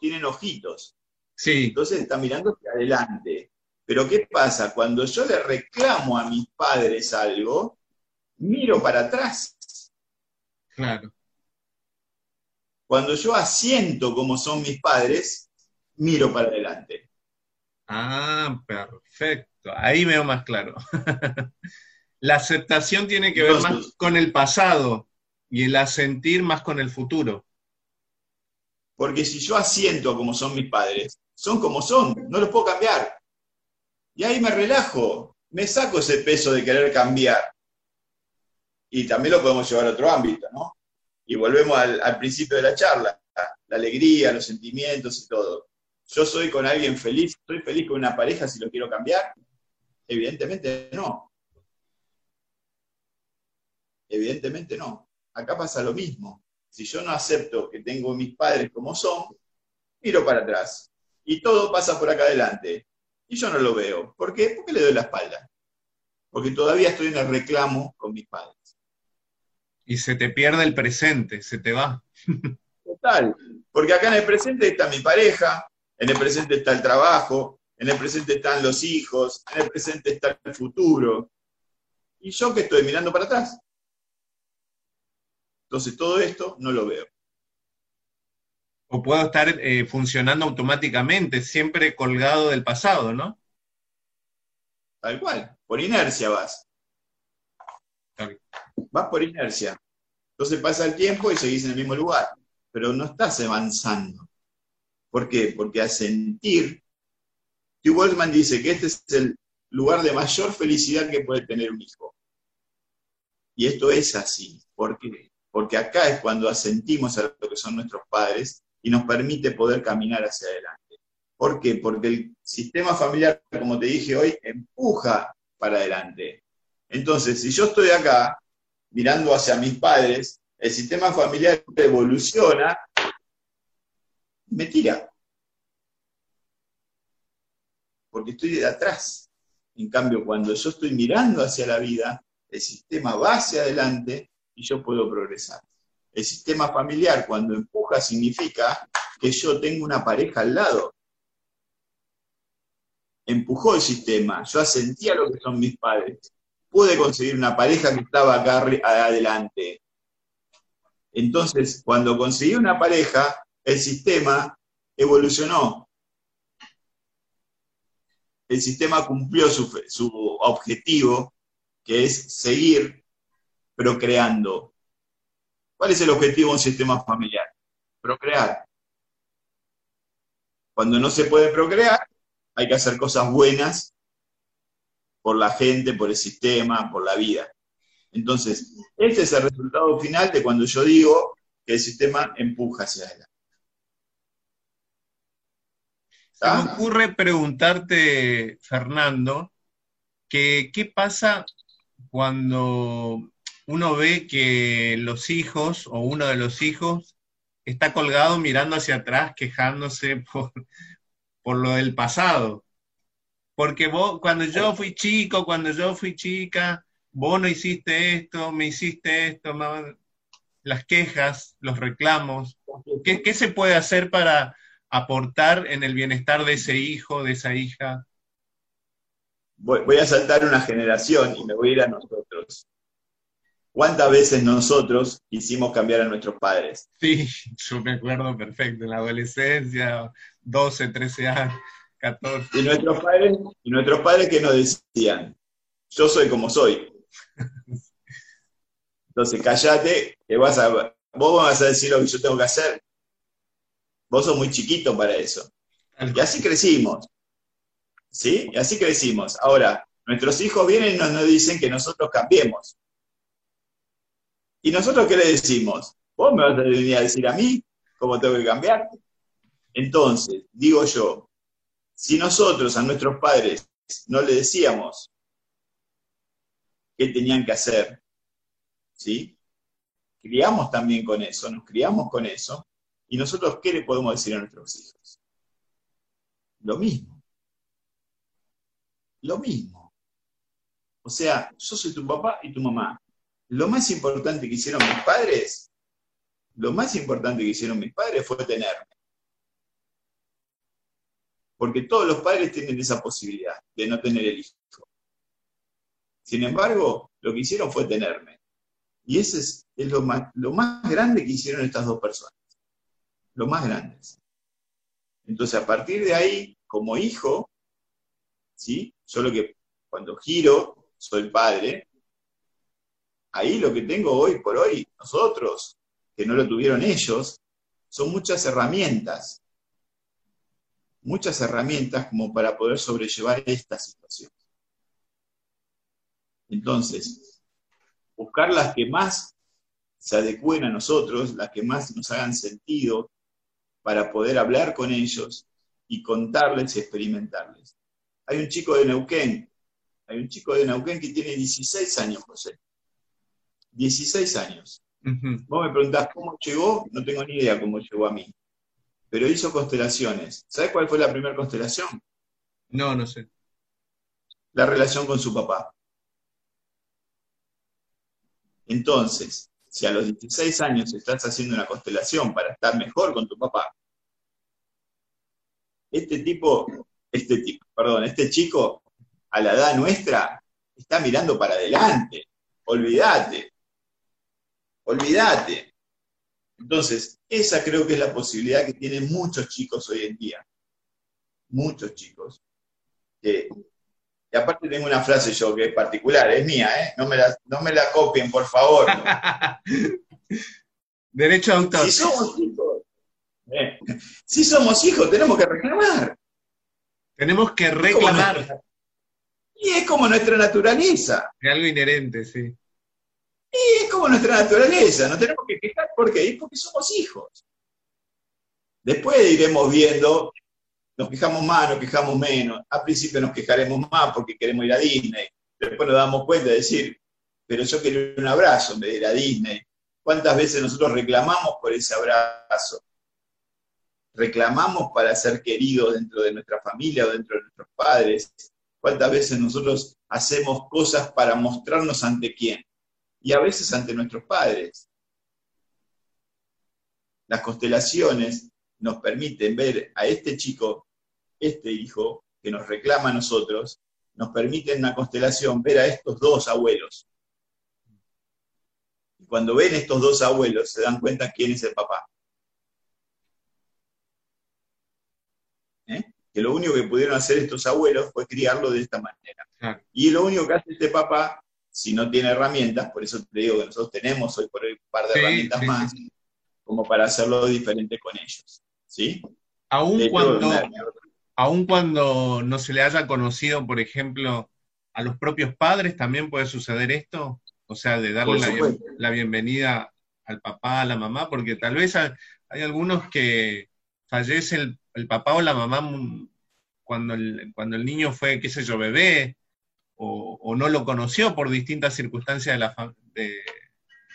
tienen, ojitos. Sí. Entonces está mirando hacia adelante. Pero ¿qué pasa? Cuando yo le reclamo a mis padres algo, miro para atrás. Claro. Cuando yo asiento como son mis padres, miro para adelante. Ah, perfecto. Ahí veo más claro. La aceptación tiene que ver más con el pasado y el asentir más con el futuro. Porque si yo asiento como son mis padres, son como son, no los puedo cambiar. Y ahí me relajo, me saco ese peso de querer cambiar. Y también lo podemos llevar a otro ámbito, ¿no? Y volvemos al, principio de la charla, la alegría, los sentimientos y todo. Yo soy con alguien feliz, estoy feliz con una pareja si lo quiero cambiar. Evidentemente no. Evidentemente no. Acá pasa lo mismo. Si yo no acepto que tengo mis padres como son, miro para atrás. Y todo pasa por acá adelante. Y yo no lo veo. ¿Por qué? Porque le doy la espalda. Porque todavía estoy en el reclamo con mis padres. Y se te pierde el presente, se te va. Total. Porque acá en el presente está mi pareja, en el presente está el trabajo, en el presente están los hijos, en el presente está el futuro. ¿Y yo que estoy mirando para atrás? Entonces todo esto no lo veo. O puedo estar eh, funcionando automáticamente, siempre colgado del pasado, ¿no? Tal cual, por inercia vas. Vas por inercia. Entonces pasa el tiempo y seguís en el mismo lugar, pero no estás avanzando. ¿Por qué? Porque a sentir, Hugh dice que este es el lugar de mayor felicidad que puede tener un hijo. Y esto es así. ¿Por qué? porque acá es cuando asentimos a lo que son nuestros padres y nos permite poder caminar hacia adelante. ¿Por qué? Porque el sistema familiar, como te dije hoy, empuja para adelante. Entonces, si yo estoy acá mirando hacia mis padres, el sistema familiar evoluciona, me tira. porque estoy de atrás. En cambio, cuando yo estoy mirando hacia la vida, el sistema va hacia adelante y yo puedo progresar. El sistema familiar, cuando empuja, significa que yo tengo una pareja al lado. Empujó el sistema, yo asentía lo que son mis padres. Pude conseguir una pareja que estaba acá adelante. Entonces, cuando conseguí una pareja, el sistema evolucionó. El sistema cumplió su, su objetivo, que es seguir procreando. ¿Cuál es el objetivo de un sistema familiar? Procrear. Cuando no se puede procrear, hay que hacer cosas buenas por la gente, por el sistema, por la vida. Entonces, este es el resultado final de cuando yo digo que el sistema empuja hacia adelante. Se me ocurre preguntarte, Fernando, que qué pasa cuando uno ve que los hijos o uno de los hijos está colgado mirando hacia atrás, quejándose por, por lo del pasado. Porque vos, cuando yo fui chico, cuando yo fui chica, vos no hiciste esto, me hiciste esto, las quejas, los reclamos. ¿Qué, ¿Qué, se puede hacer para aportar en el bienestar de ese hijo, de esa hija? Voy, voy a saltar una generación y me voy a ir a nosotros. ¿Cuántas veces nosotros quisimos cambiar a nuestros padres? Sí, yo me acuerdo perfecto, en la adolescencia, 12, 13 años, 14. Y nuestros padres, y nuestros padres que nos decían, yo soy como soy. Entonces, cállate, que vas a, vos vas a decir lo que yo tengo que hacer. Vos sos muy chiquito para eso. Y así crecimos. ¿Sí? Y así crecimos. Ahora, nuestros hijos vienen y nos dicen que nosotros cambiemos. ¿Y nosotros qué le decimos? ¿Vos me vas a venir a decir a mí cómo tengo que cambiar? Entonces, digo yo, si nosotros a nuestros padres no le decíamos qué tenían que hacer, ¿sí? Criamos también con eso, nos criamos con eso, y nosotros, ¿qué le podemos decir a nuestros hijos? Lo mismo. Lo mismo. O sea, yo soy tu papá y tu mamá lo más importante que hicieron mis padres, lo más importante que hicieron mis padres fue tenerme. Porque todos los padres tienen esa posibilidad de no tener el hijo. Sin embargo, lo que hicieron fue tenerme. Y ese es, lo, más, lo grande que hicieron estas dos personas. Lo más grande. Entonces, a partir de ahí, como hijo, ¿sí? Solo que cuando giro, soy padre, ahí lo que tengo hoy por hoy, nosotros, que no lo tuvieron ellos, son muchas herramientas, muchas herramientas como para poder sobrellevar esta situación. Entonces, buscar las que más se adecúen a nosotros, las que más nos hagan sentido, para poder hablar con ellos y contarles y experimentarles. Hay un chico de Neuquén, hay un chico de Neuquén que tiene 16 años, José. 16 años. Vos me preguntás cómo llegó, no tengo ni idea cómo llegó a mí. Pero hizo constelaciones. ¿Sabes cuál fue la primera constelación? No, no sé. La relación con su papá. Entonces, si a los 16 años estás haciendo una constelación para estar mejor con tu papá, este tipo, este tipo, perdón, este chico a la edad nuestra está mirando para adelante. Olvídate. Olvídate. Entonces, esa creo que es la posibilidad que tienen muchos chicos hoy en día. Muchos chicos. y aparte tengo una frase yo que es particular, es mía, ¿eh? No me la, no me la copien, por favor. Derecho a autor. Si somos hijos, ¿eh? si somos hijos, tenemos que reclamar. Tenemos que reclamar. Y es como nuestra naturaleza. Es algo inherente, sí. Y es como nuestra naturaleza, no tenemos que quejar. ¿Por qué? Porque somos hijos. Después iremos viendo, nos quejamos más, nos quejamos menos. Al principio nos quejaremos más porque queremos ir a Disney. Después nos damos cuenta de decir, pero yo quiero un abrazo en vez de ir a Disney. ¿Cuántas veces nosotros reclamamos por ese abrazo? reclamamos para ser queridos dentro de nuestra familia o dentro de nuestros padres? ¿Cuántas veces nosotros hacemos cosas para mostrarnos ante quién? Y a veces ante nuestros padres. Las constelaciones nos permiten ver a este chico, este hijo, que nos reclama a nosotros, nos permiten en una constelación ver a estos dos abuelos. Y cuando ven estos dos abuelos, se dan cuenta quién es el papá. ¿Eh? Que lo único que pudieron hacer estos abuelos fue criarlo de esta manera. Y lo único que hace este papá, si no tiene herramientas, por eso te digo que nosotros tenemos hoy por hoy un par de herramientas más, como para hacerlo diferente con ellos. ¿Sí? Aún cuando, aun cuando no se le haya conocido, por ejemplo, a los propios padres, también puede suceder esto, o sea, de darle la, bienvenida al papá, a la mamá, porque tal vez hay, algunos que fallece el, papá o la mamá cuando el, cuando el niño fue, qué sé yo, bebé, o, no lo conoció por distintas circunstancias de la, de,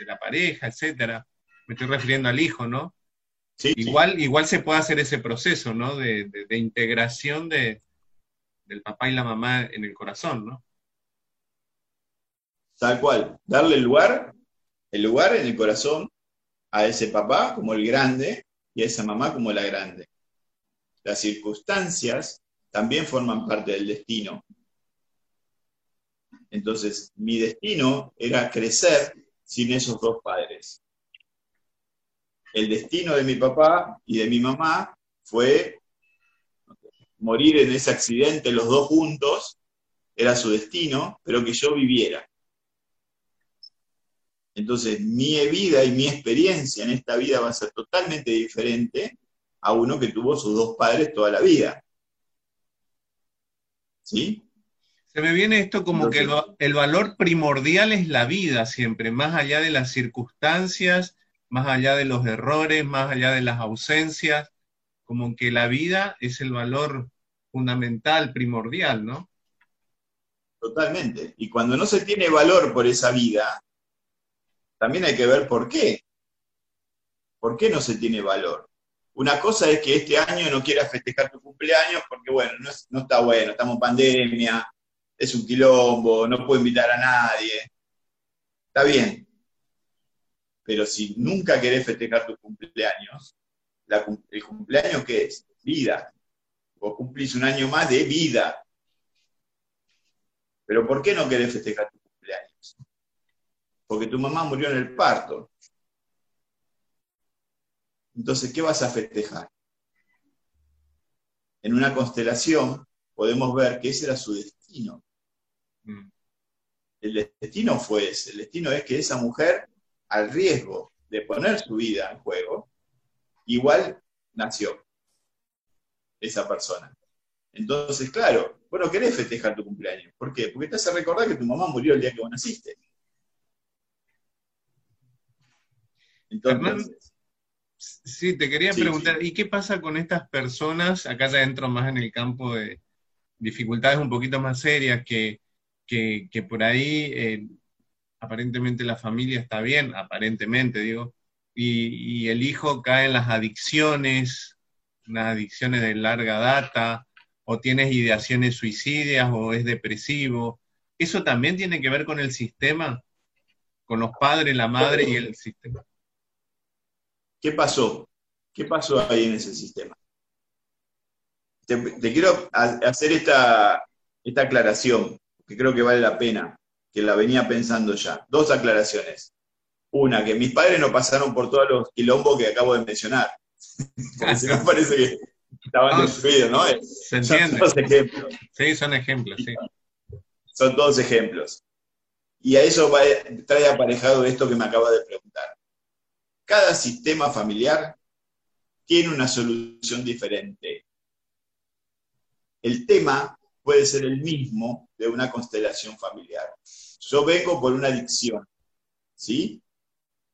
la pareja, etcétera. Me estoy refiriendo al hijo, ¿no? igual, igual se puede hacer ese proceso, ¿no? De, integración de, del papá y la mamá en el corazón, ¿no? Tal cual, darle el lugar, el lugar en el corazón a ese papá como el grande y a esa mamá como la grande. Las circunstancias también forman parte del destino. Entonces, mi destino era crecer sin esos dos padres el destino de mi papá y de mi mamá fue morir en ese accidente los dos juntos, era su destino, pero que yo viviera. Entonces, mi vida y mi experiencia en esta vida va a ser totalmente diferente a uno que tuvo sus dos padres toda la vida. ¿Sí? Se me viene esto como que el, valor primordial es la vida siempre, más allá de las circunstancias más allá de los errores, más allá de las ausencias, como que la vida es el valor fundamental, primordial, ¿no? Totalmente. Y cuando no se tiene valor por esa vida, también hay que ver por qué. ¿Por qué no se tiene valor? Una cosa es que este año no quieras festejar tu cumpleaños porque, bueno, no, no está bueno, estamos en pandemia, es un quilombo, no puedo invitar a nadie. Está bien, pero si nunca querés festejar tu cumpleaños, ¿el cumpleaños qué es? Vida. Vos cumplís un año más de vida. Pero ¿por qué no querés festejar tu cumpleaños? Porque tu mamá murió en el parto. Entonces, ¿qué vas a festejar? En una constelación podemos ver que ese era su destino. Mm. El destino fue ese. El destino es que esa mujer al riesgo de poner su vida en juego, igual nació esa persona. Entonces, claro, bueno, querés festejar tu cumpleaños. ¿Por qué? Porque te hace recordar que tu mamá murió el día que vos naciste. Entonces. Sí, te quería preguntar, ¿y qué pasa con estas personas? Acá ya entro más en el campo de dificultades un poquito más serias que, que, por ahí eh, aparentemente la familia está bien, aparentemente digo, y, el hijo cae en las adicciones, unas adicciones de larga data, o tienes ideaciones suicidas, o es depresivo. ¿Eso también tiene que ver con el sistema? ¿Con los padres, la madre y el sistema? ¿Qué pasó? ¿Qué pasó ahí en ese sistema? Te, quiero hacer esta, esta aclaración, que creo que vale la pena que la venía pensando ya. Dos aclaraciones. Una, que mis padres no pasaron por todos los quilombos que acabo de mencionar. Porque si no parece que estaban destruidos, ¿no? Se entiende. Son dos ejemplos. Sí, son ejemplos, sí. Son todos ejemplos. Y a eso trae aparejado esto que me acaba de preguntar. Cada sistema familiar tiene una solución diferente. El tema puede ser el mismo de una constelación familiar. Yo vengo por una adicción, ¿sí?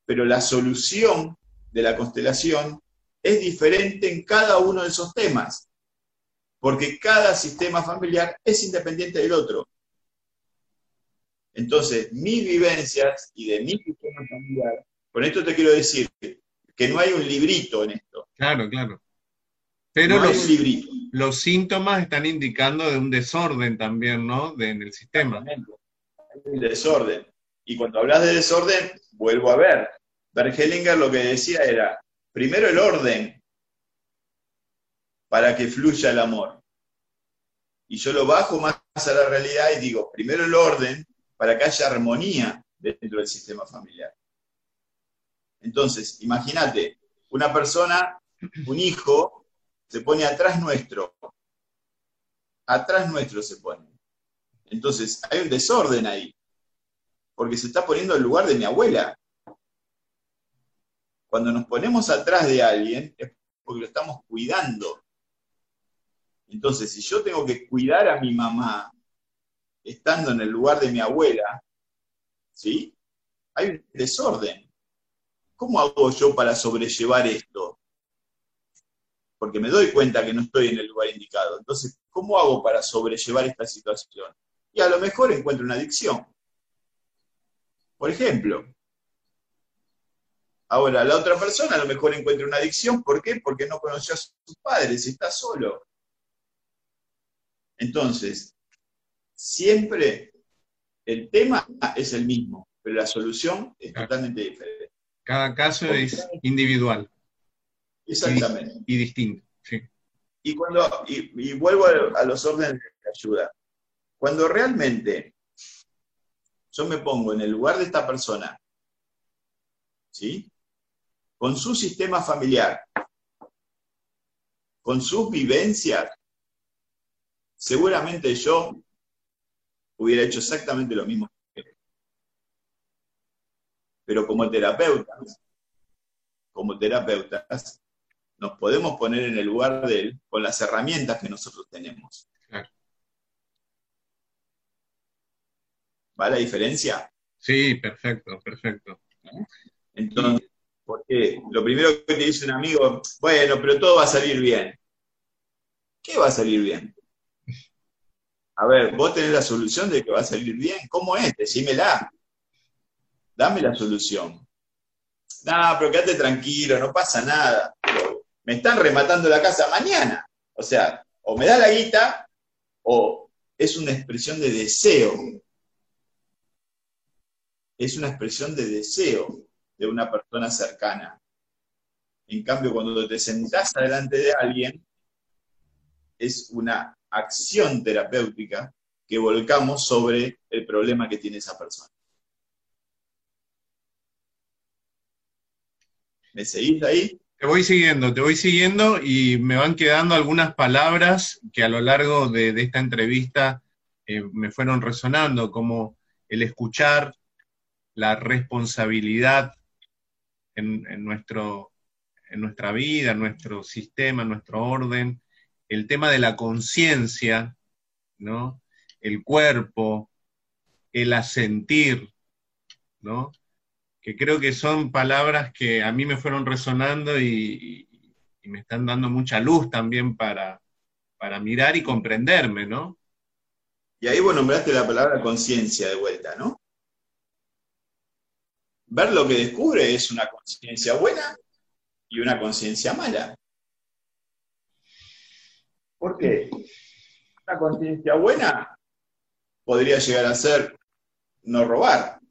Pero la solución de la constelación es diferente en cada uno de esos temas, porque cada sistema familiar es independiente del otro. Entonces, mis vivencias y de mi sistema familiar, con esto te quiero decir que no hay un librito en esto. Claro, claro. Pero no los, síntomas están indicando de un desorden también, ¿no? De- en el sistema. Hay un desorden. Y cuando hablas de desorden, vuelvo a ver. Bert Hellinger lo que decía era, primero el orden para que fluya el amor. Y yo lo bajo más a la realidad y digo, primero el orden para que haya armonía dentro del sistema familiar. Entonces, imagínate, una persona, un hijo, se pone atrás nuestro. Atrás nuestro se pone. Entonces, hay un desorden ahí, porque se está poniendo en lugar de mi abuela. Cuando nos ponemos atrás de alguien, es porque lo estamos cuidando. Entonces, si yo tengo que cuidar a mi mamá, estando en el lugar de mi abuela, ¿sí? Hay un desorden. ¿Cómo hago yo para sobrellevar esto? Porque me doy cuenta que no estoy en el lugar indicado. Entonces, ¿cómo hago para sobrellevar esta situación? Y a lo mejor encuentro una adicción. Por ejemplo. Ahora, la otra persona a lo mejor encuentra una adicción. ¿Por qué? Porque no conoció a sus padres, está solo. Entonces, siempre el tema es el mismo, pero la solución es totalmente diferente. Cada caso es individual Exactamente. y distinto. Sí. Y, cuando, y, y vuelvo a, a los órdenes de ayuda. Cuando realmente yo me pongo en el lugar de esta persona, ¿sí? Con su sistema familiar, con sus vivencias, seguramente yo hubiera hecho exactamente lo mismo. Pero como terapeutas, como terapeutas, nos podemos poner en el lugar de él con las herramientas que nosotros tenemos. Claro. ¿Va la diferencia? Sí, perfecto, perfecto. Entonces, porque lo primero que te dice un amigo, bueno, pero todo va a salir bien. ¿Qué va a salir bien? A ver, vos tenés la solución de que va a salir bien. ¿Cómo es? Decímela. Dame la solución. No, pero quédate tranquilo, no pasa nada. Me están rematando la casa mañana. O sea, o me da la guita o es una expresión de deseo. Es una expresión de deseo de una persona cercana. En cambio, cuando te sentás delante de alguien, es una acción terapéutica que volcamos sobre el problema que tiene esa persona. ¿Me seguís ahí? Te voy siguiendo, te voy siguiendo y me van quedando algunas palabras que a lo largo de, esta entrevista eh, me fueron resonando, como el escuchar, la responsabilidad en, en, nuestro, en nuestra vida, en nuestro sistema, en nuestro orden, el tema de la conciencia, ¿no? el cuerpo, el asentir, ¿no? Que creo que son palabras que a mí me fueron resonando y, me están dando mucha luz también para, para, mirar y comprenderme, ¿no? Y ahí vos nombraste la palabra conciencia de vuelta, ¿no? Ver lo que descubre es una conciencia buena y una conciencia mala. ¿Por qué? Una conciencia buena podría llegar a ser no robar,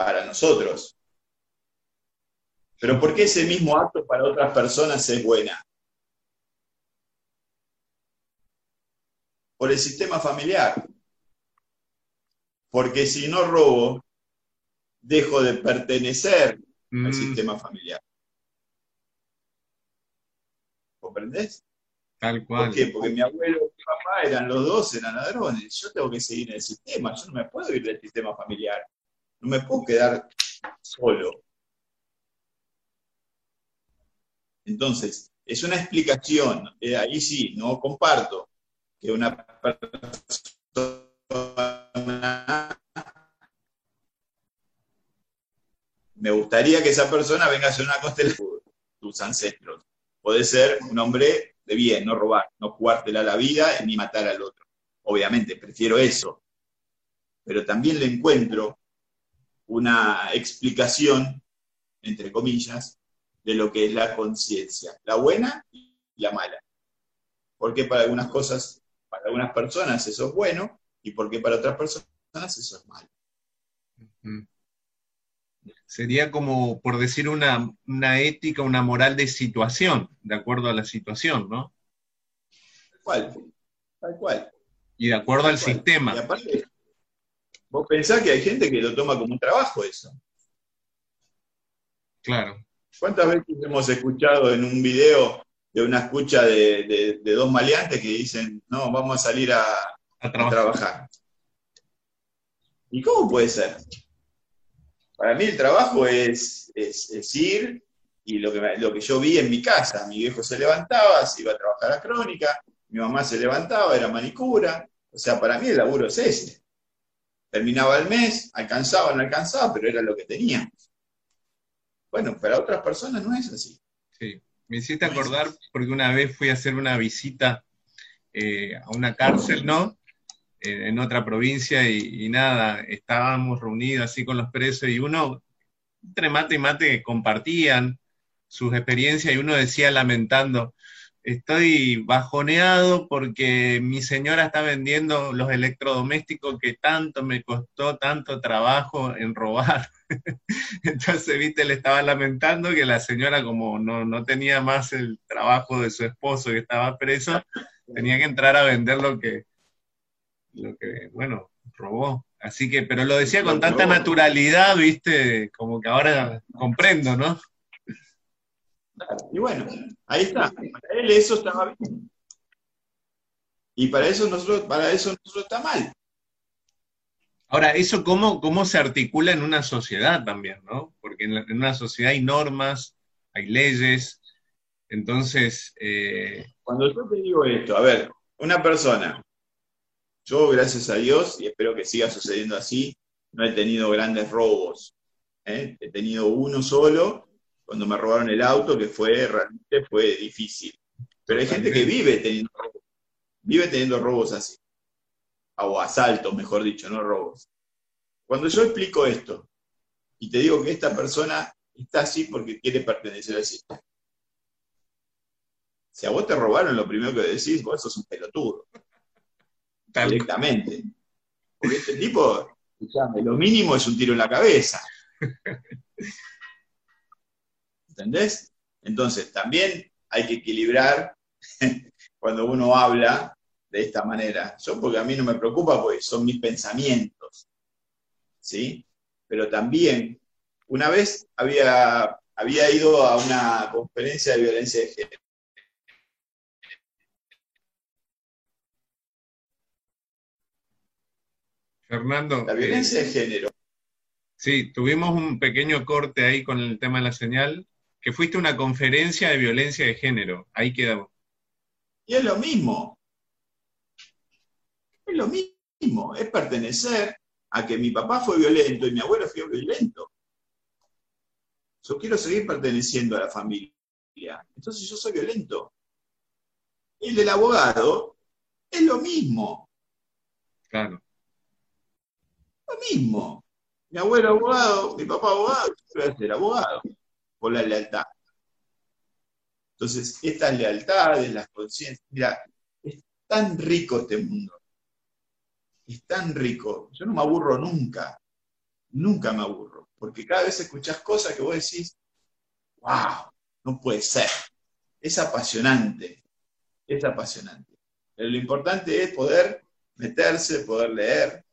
para nosotros. Pero ¿por qué ese mismo acto para otras personas es buena? Por el sistema familiar. Porque si no robo, dejo de pertenecer mm. al sistema familiar. ¿Comprendés? Tal cual. ¿Por qué? Porque mi abuelo y mi papá eran los dos, eran ladrones. Yo tengo que seguir en el sistema, yo no me puedo ir del sistema familiar. No me puedo quedar solo. Entonces, es una explicación, eh, ahí sí, no comparto, que una persona... Me gustaría que esa persona venga a hacer una constelación de tus ancestros. Puede ser un hombre de bien, no robar, no jugártela la vida ni matar al otro. Obviamente, prefiero eso. Pero también le encuentro una explicación, entre comillas, de lo que es la conciencia, la buena y la mala. Porque para algunas cosas, para algunas personas eso es bueno y porque para otras personas eso es malo. Sería como, por decir, una, ética, una moral de situación, de acuerdo a la situación, ¿no? Tal cual, tal cual. Y de acuerdo al sistema. Y aparte, vos pensás que hay gente que lo toma como un trabajo eso. Claro. ¿Cuántas veces hemos escuchado en un video de una escucha de, dos maleantes que dicen, no, vamos a salir a, trabajar. ¿Y cómo puede ser? Para mí el trabajo es, es, ir y lo que, lo que yo vi en mi casa, mi viejo se levantaba, se iba a trabajar a crónica, mi mamá se levantaba, era manicura, o sea, para mí el laburo es ese. Terminaba el mes, alcanzaba, no alcanzaba, pero era lo que teníamos. Bueno, para otras personas no es así. Sí, me hiciste acordar porque una vez fui a hacer una visita eh, a una cárcel, ¿no? en otra provincia y, nada, estábamos reunidos así con los presos y uno, entre mate y mate, compartían sus experiencias y uno decía lamentando, estoy bajoneado porque mi señora está vendiendo los electrodomésticos que tanto me costó tanto trabajo en robar. Entonces, viste, le estaba lamentando que la señora como no, no tenía más el trabajo de su esposo que estaba preso, tenía que entrar a vender lo que, lo que, bueno, robó. Así que, pero lo decía con tanta naturalidad, viste, como que ahora comprendo, ¿no? Y bueno, ahí está. Para él eso estaba bien. Y para eso nosotros, para eso nosotros está mal. Ahora, ¿eso cómo, cómo se articula en una sociedad también, no? Porque en, una sociedad hay normas, hay leyes, entonces... Eh, Cuando yo te digo esto, a ver, una persona yo, gracias a Dios, y espero que siga sucediendo así, no he tenido grandes robos. ¿eh? He tenido uno solo cuando me robaron el auto, que fue realmente fue difícil. Pero hay gente que vive teniendo robos, vive teniendo robos así. O asaltos, mejor dicho, no robos. Cuando yo explico esto y te digo que esta persona está así porque quiere pertenecer al sistema. Si a vos te robaron, lo primero que decís, vos sos un pelotudo directamente. Porque este tipo, lo mínimo es un tiro en la cabeza. ¿Entendés? Entonces, también hay que equilibrar cuando uno habla de esta manera. Yo, porque a mí no me preocupa, porque son mis pensamientos. ¿Sí? Pero también, una vez había, había ido a una conferencia de violencia de género Fernando. La violencia de género. Sí, tuvimos un pequeño corte ahí con el tema de la señal, que fuiste a una conferencia de violencia de género. Ahí quedamos. Y es lo mismo. Es lo mismo. Es pertenecer a que mi papá fue violento y mi abuelo fue violento. Yo quiero seguir perteneciendo a la familia. Entonces yo soy violento. El del abogado es lo mismo. Claro mismo. Mi abuelo abogado, mi papá abogado, yo voy a ser abogado, por la lealtad. Entonces, estas lealtades, las conciencias, mira, es tan rico este mundo. Es tan rico. Yo no me aburro nunca. Nunca me aburro. Porque cada vez escuchás cosas que vos decís, wow, no puede ser. Es apasionante. Es apasionante. Pero lo importante es poder meterse, poder leer,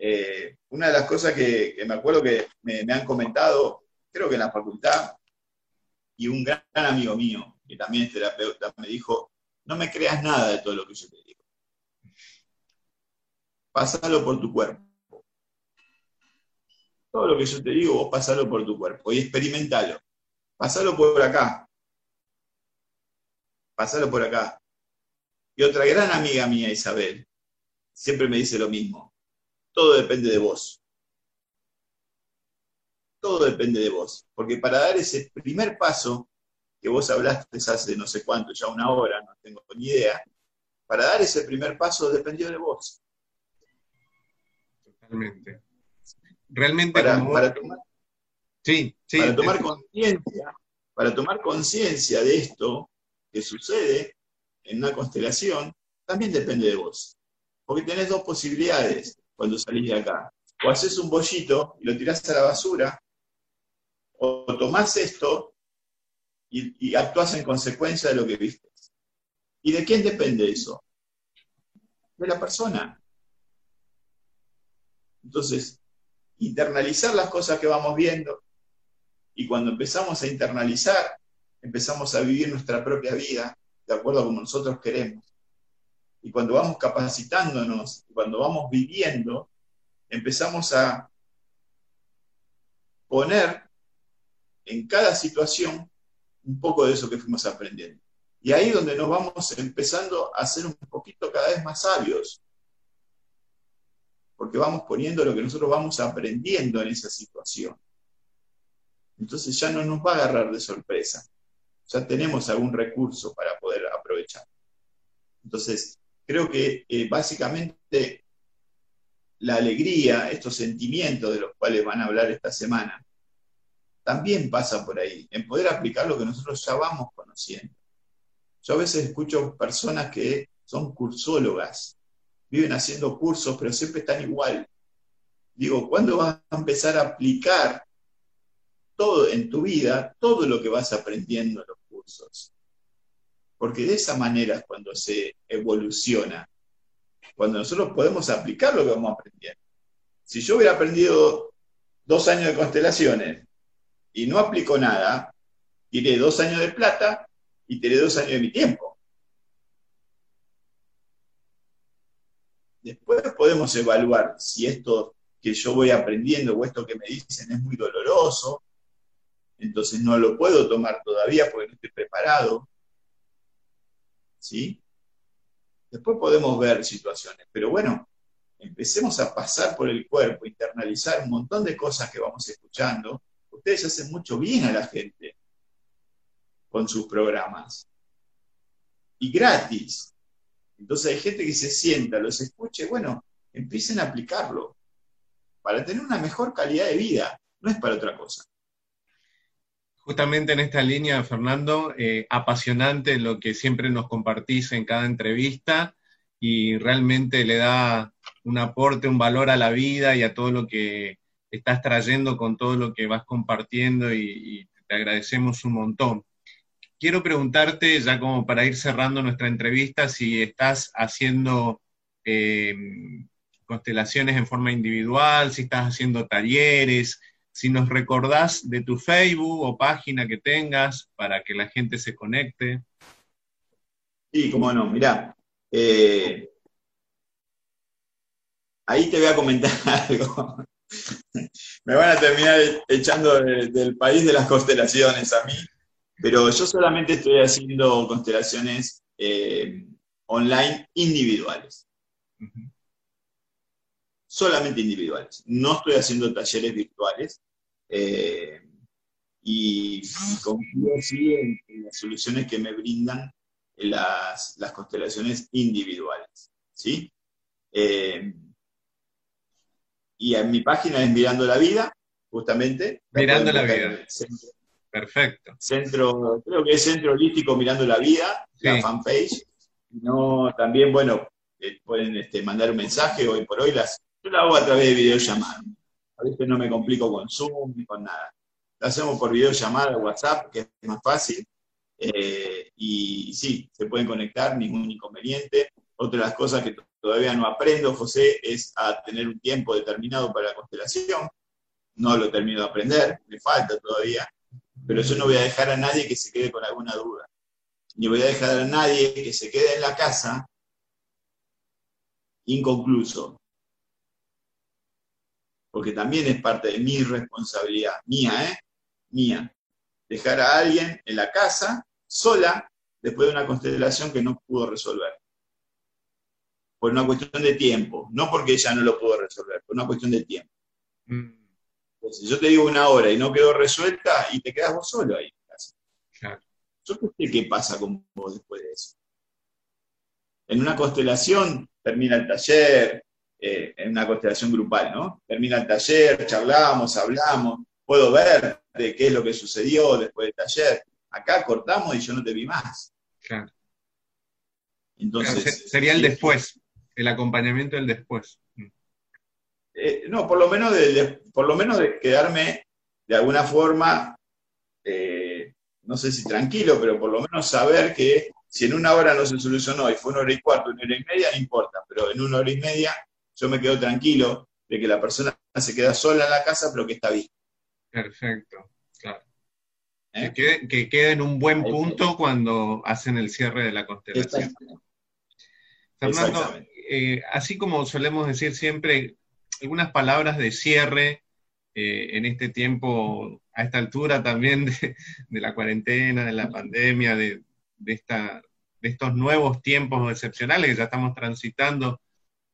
eh, una de las cosas que, me acuerdo que me, han comentado, creo que en la facultad, y un gran, amigo mío, que también es terapeuta, me dijo, no me creas nada de todo lo que yo te digo. Pásalo por tu cuerpo. Todo lo que yo te digo, vos pasalo por tu cuerpo y experimentalo. Pasalo por acá. Pasalo por acá. Y otra gran amiga mía, Isabel, siempre me dice lo mismo todo depende de vos. Todo depende de vos. Porque para dar ese primer paso, que vos hablaste hace no sé cuánto, ya una hora, no tengo ni idea, para dar ese primer paso dependió de vos. Totalmente. Realmente para, tomar, sí, para tomar conciencia, para tomar conciencia de esto que sucede en una constelación, también depende de vos. Porque tenés dos posibilidades cuando salís de acá. O haces un bollito y lo tirás a la basura, o tomás esto y, y actuás en consecuencia de lo que viste. ¿Y de quién depende eso? De la persona. Entonces, internalizar las cosas que vamos viendo, y cuando empezamos a internalizar, empezamos a vivir nuestra propia vida de acuerdo a como nosotros queremos. Y cuando vamos capacitándonos, cuando vamos viviendo, empezamos a poner en cada situación un poco de eso que fuimos aprendiendo. Y ahí donde nos vamos empezando a ser un poquito cada vez más sabios, porque vamos poniendo lo que nosotros vamos aprendiendo en esa situación. Entonces ya no nos va a agarrar de sorpresa, ya tenemos algún recurso para poder aprovechar. Entonces, creo que eh, básicamente la alegría, estos sentimientos de los cuales van a hablar esta semana, también pasa por ahí, en poder aplicar lo que nosotros ya vamos conociendo. Yo a veces escucho personas que son cursólogas, viven haciendo cursos, pero siempre están igual. Digo, ¿cuándo vas a empezar a aplicar todo en tu vida, todo lo que vas aprendiendo en los cursos? Porque de esa manera es cuando se evoluciona, cuando nosotros podemos aplicar lo que vamos aprendiendo. Si yo hubiera aprendido dos años de constelaciones y no aplico nada, tiré dos años de plata y tiré dos años de mi tiempo. Después podemos evaluar si esto que yo voy aprendiendo o esto que me dicen es muy doloroso, entonces no lo puedo tomar todavía porque no estoy preparado. ¿Sí? Después podemos ver situaciones, pero bueno, empecemos a pasar por el cuerpo, internalizar un montón de cosas que vamos escuchando. Ustedes hacen mucho bien a la gente con sus programas. Y gratis. Entonces hay gente que se sienta, los escuche, bueno, empiecen a aplicarlo para tener una mejor calidad de vida, no es para otra cosa. Justamente en esta línea, Fernando, eh, apasionante lo que siempre nos compartís en cada entrevista y realmente le da un aporte, un valor a la vida y a todo lo que estás trayendo con todo lo que vas compartiendo y, te agradecemos un montón quiero preguntarte, ya como para ir cerrando nuestra entrevista, si estás haciendo eh, constelaciones en forma individual, si estás haciendo talleres, si nos recordás de tu Facebook o página que tengas para que la gente se conecte. Sí, cómo no, mirá. Eh, ahí te voy a comentar algo. Me van a terminar echando del país de las constelaciones a mí, pero yo solamente estoy haciendo constelaciones eh, online individuales. Solamente individuales. No estoy haciendo talleres virtuales. Eh, y, confío sí en, las soluciones que me brindan las, las constelaciones individuales. ¿sí? Eh, y en mi página es Mirando la Vida, justamente. Mirando la Vida. Perfecto. Centro, creo que es Centro Holístico Mirando la Vida, la fanpage. No, también, bueno, eh, pueden este, mandar un mensaje hoy por hoy. Las, yo lo hago a través de videollamada. A veces no me complico con Zoom ni con nada. Lo hacemos por videollamada, WhatsApp, que es más fácil. Eh, y, sí, se pueden conectar, ningún inconveniente. Otra de las cosas que todavía no aprendo, José, es a tener un tiempo determinado para la constelación. No lo termino de aprender, me falta todavía pero yo no voy a dejar a nadie que se quede con alguna duda. Ni voy a dejar a nadie que se quede en la casa inconcluso. Porque también es parte de mi responsabilidad, mía, ¿eh? Mía. Dejar a alguien en la casa sola después de una constelación que no pudo resolver. Por una cuestión de tiempo, no porque ella no lo pudo resolver, por una cuestión de tiempo. Mm. Si yo te digo una hora y no quedó resuelta y te quedas vos solo ahí casa. Yo no sé qué pasa con vos después de eso. En una constelación termina el taller, eh, en una constelación grupal, ¿no? Termina el taller, charlamos, hablamos, puedo ver de qué es lo que sucedió después del taller. Acá cortamos y yo no te vi más. Claro. Entonces, Claro, se- sería el después, el acompañamiento del después. eh, no, por lo menos de, de- por lo menos de quedarme de alguna forma, eh, no sé si tranquilo, pero por lo menos saber que si en una hora no se solucionó y fue una hora y cuarto, una hora y media, no importa, pero en una hora y media yo me quedo tranquilo de que la persona se queda sola en la casa, pero que está bien. Perfecto, claro. ¿eh? Que quede, que quede en un buen punto cuando hacen el cierre de la constelación. Exactamente. Fernando, Exactamente. Eh, así como solemos decir siempre, algunas palabras de cierre eh, en este tiempo, a esta altura también de, la cuarentena, de la pandemia, de, esta, de estos nuevos tiempos excepcionales que ya estamos transitando.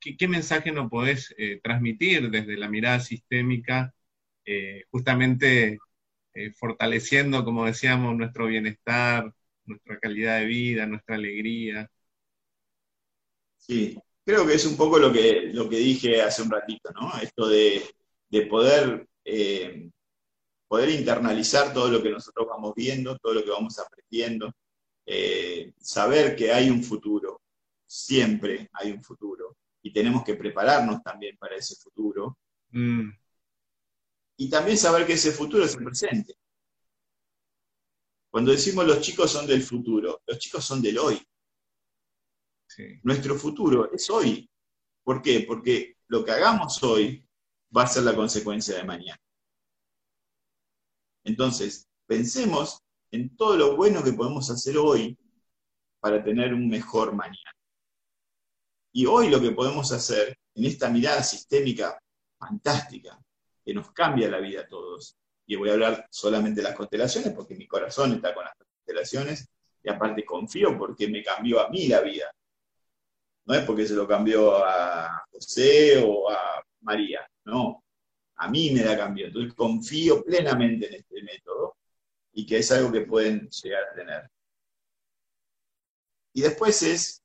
¿Qué, mensaje nos podés eh, transmitir desde la mirada sistémica, justamente fortaleciendo, como decíamos, nuestro bienestar, nuestra calidad de vida, nuestra alegría? Sí, creo que es un poco lo que, lo que dije hace un ratito, ¿no? Esto de, de poder, eh, poder internalizar todo lo que nosotros vamos viendo, todo lo que vamos aprendiendo, eh, saber que hay un futuro, siempre hay un futuro, y tenemos que prepararnos también para ese futuro, Mm, y también saber que ese futuro es el presente. Cuando decimos los chicos son del futuro, los chicos son del hoy. Nuestro futuro es hoy. ¿Por qué? Porque lo que hagamos hoy va a ser la consecuencia de mañana. Entonces, pensemos en todo lo bueno que podemos hacer hoy para tener un mejor mañana. Y hoy lo que podemos hacer en esta mirada sistémica fantástica, que nos cambia la vida a todos, y voy a hablar solamente de las constelaciones porque mi corazón está con las constelaciones, y aparte confío porque me cambió a mí la vida. No es porque se lo cambió a José o a María, no. A mí me la cambió. Entonces confío plenamente en este método y que es algo que pueden llegar a tener. Y después es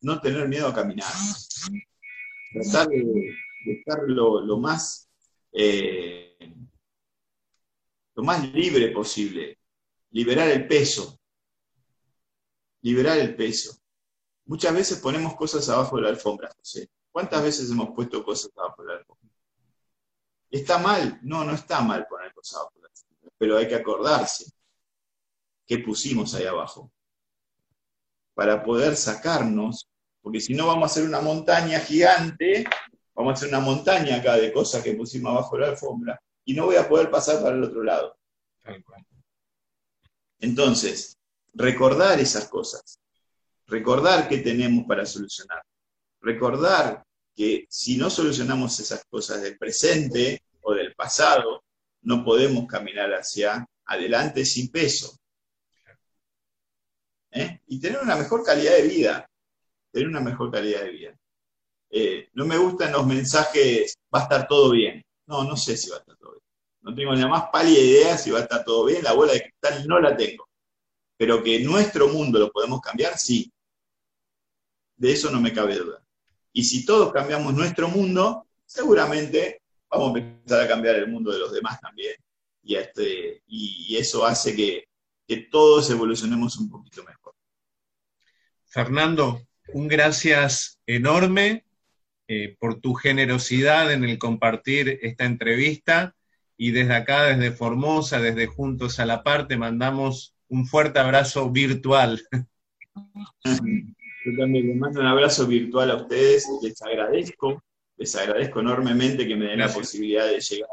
no tener miedo a caminar. Tratar de, estar lo, lo más eh, lo más libre posible. Liberar el peso. Liberar el peso. Muchas veces ponemos cosas abajo de la alfombra, José. ¿Cuántas veces hemos puesto cosas abajo de la alfombra? ¿Está mal? No, no está mal poner cosas abajo de la alfombra, pero hay que acordarse qué pusimos ahí abajo para poder sacarnos, porque si no vamos a hacer una montaña gigante, vamos a hacer una montaña acá de cosas que pusimos abajo de la alfombra y no voy a poder pasar para el otro lado. Entonces, recordar esas cosas, recordar qué tenemos para solucionar, recordar que si no solucionamos esas cosas del presente o del pasado, no podemos caminar hacia adelante sin peso. ¿Eh? Y tener una mejor calidad de vida, tener una mejor calidad de vida. Eh, no me gustan los mensajes, va a estar todo bien. No, no sé si va a estar todo bien. No tengo ni la más pálida idea si va a estar todo bien, la bola de cristal no la tengo. Pero que nuestro mundo lo podemos cambiar, sí. De eso no me cabe duda. Y si todos cambiamos nuestro mundo, seguramente vamos a empezar a cambiar el mundo de los demás también. Y, este, y, y eso hace que, que todos evolucionemos un poquito mejor. Fernando, un gracias enorme eh, por tu generosidad en el compartir esta entrevista y desde acá, desde Formosa, desde Juntos a la Par, te mandamos un fuerte abrazo virtual. Yo también les mando un abrazo virtual a ustedes, les agradezco, les agradezco enormemente que me den Gracias. la posibilidad de llegar,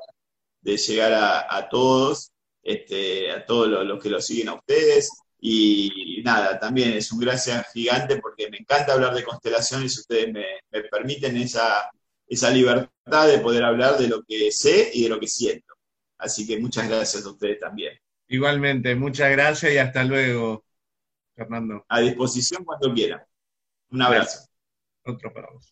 de llegar a, a todos, este, a todos los, los que lo siguen a ustedes. Y nada, también es un gracias gigante porque me encanta hablar de constelaciones y ustedes me, me permiten esa, esa libertad de poder hablar de lo que sé y de lo que siento. Así que muchas gracias a ustedes también. Igualmente, muchas gracias y hasta luego, Fernando. A disposición cuando quieran. Un abrazo. Otro para vos.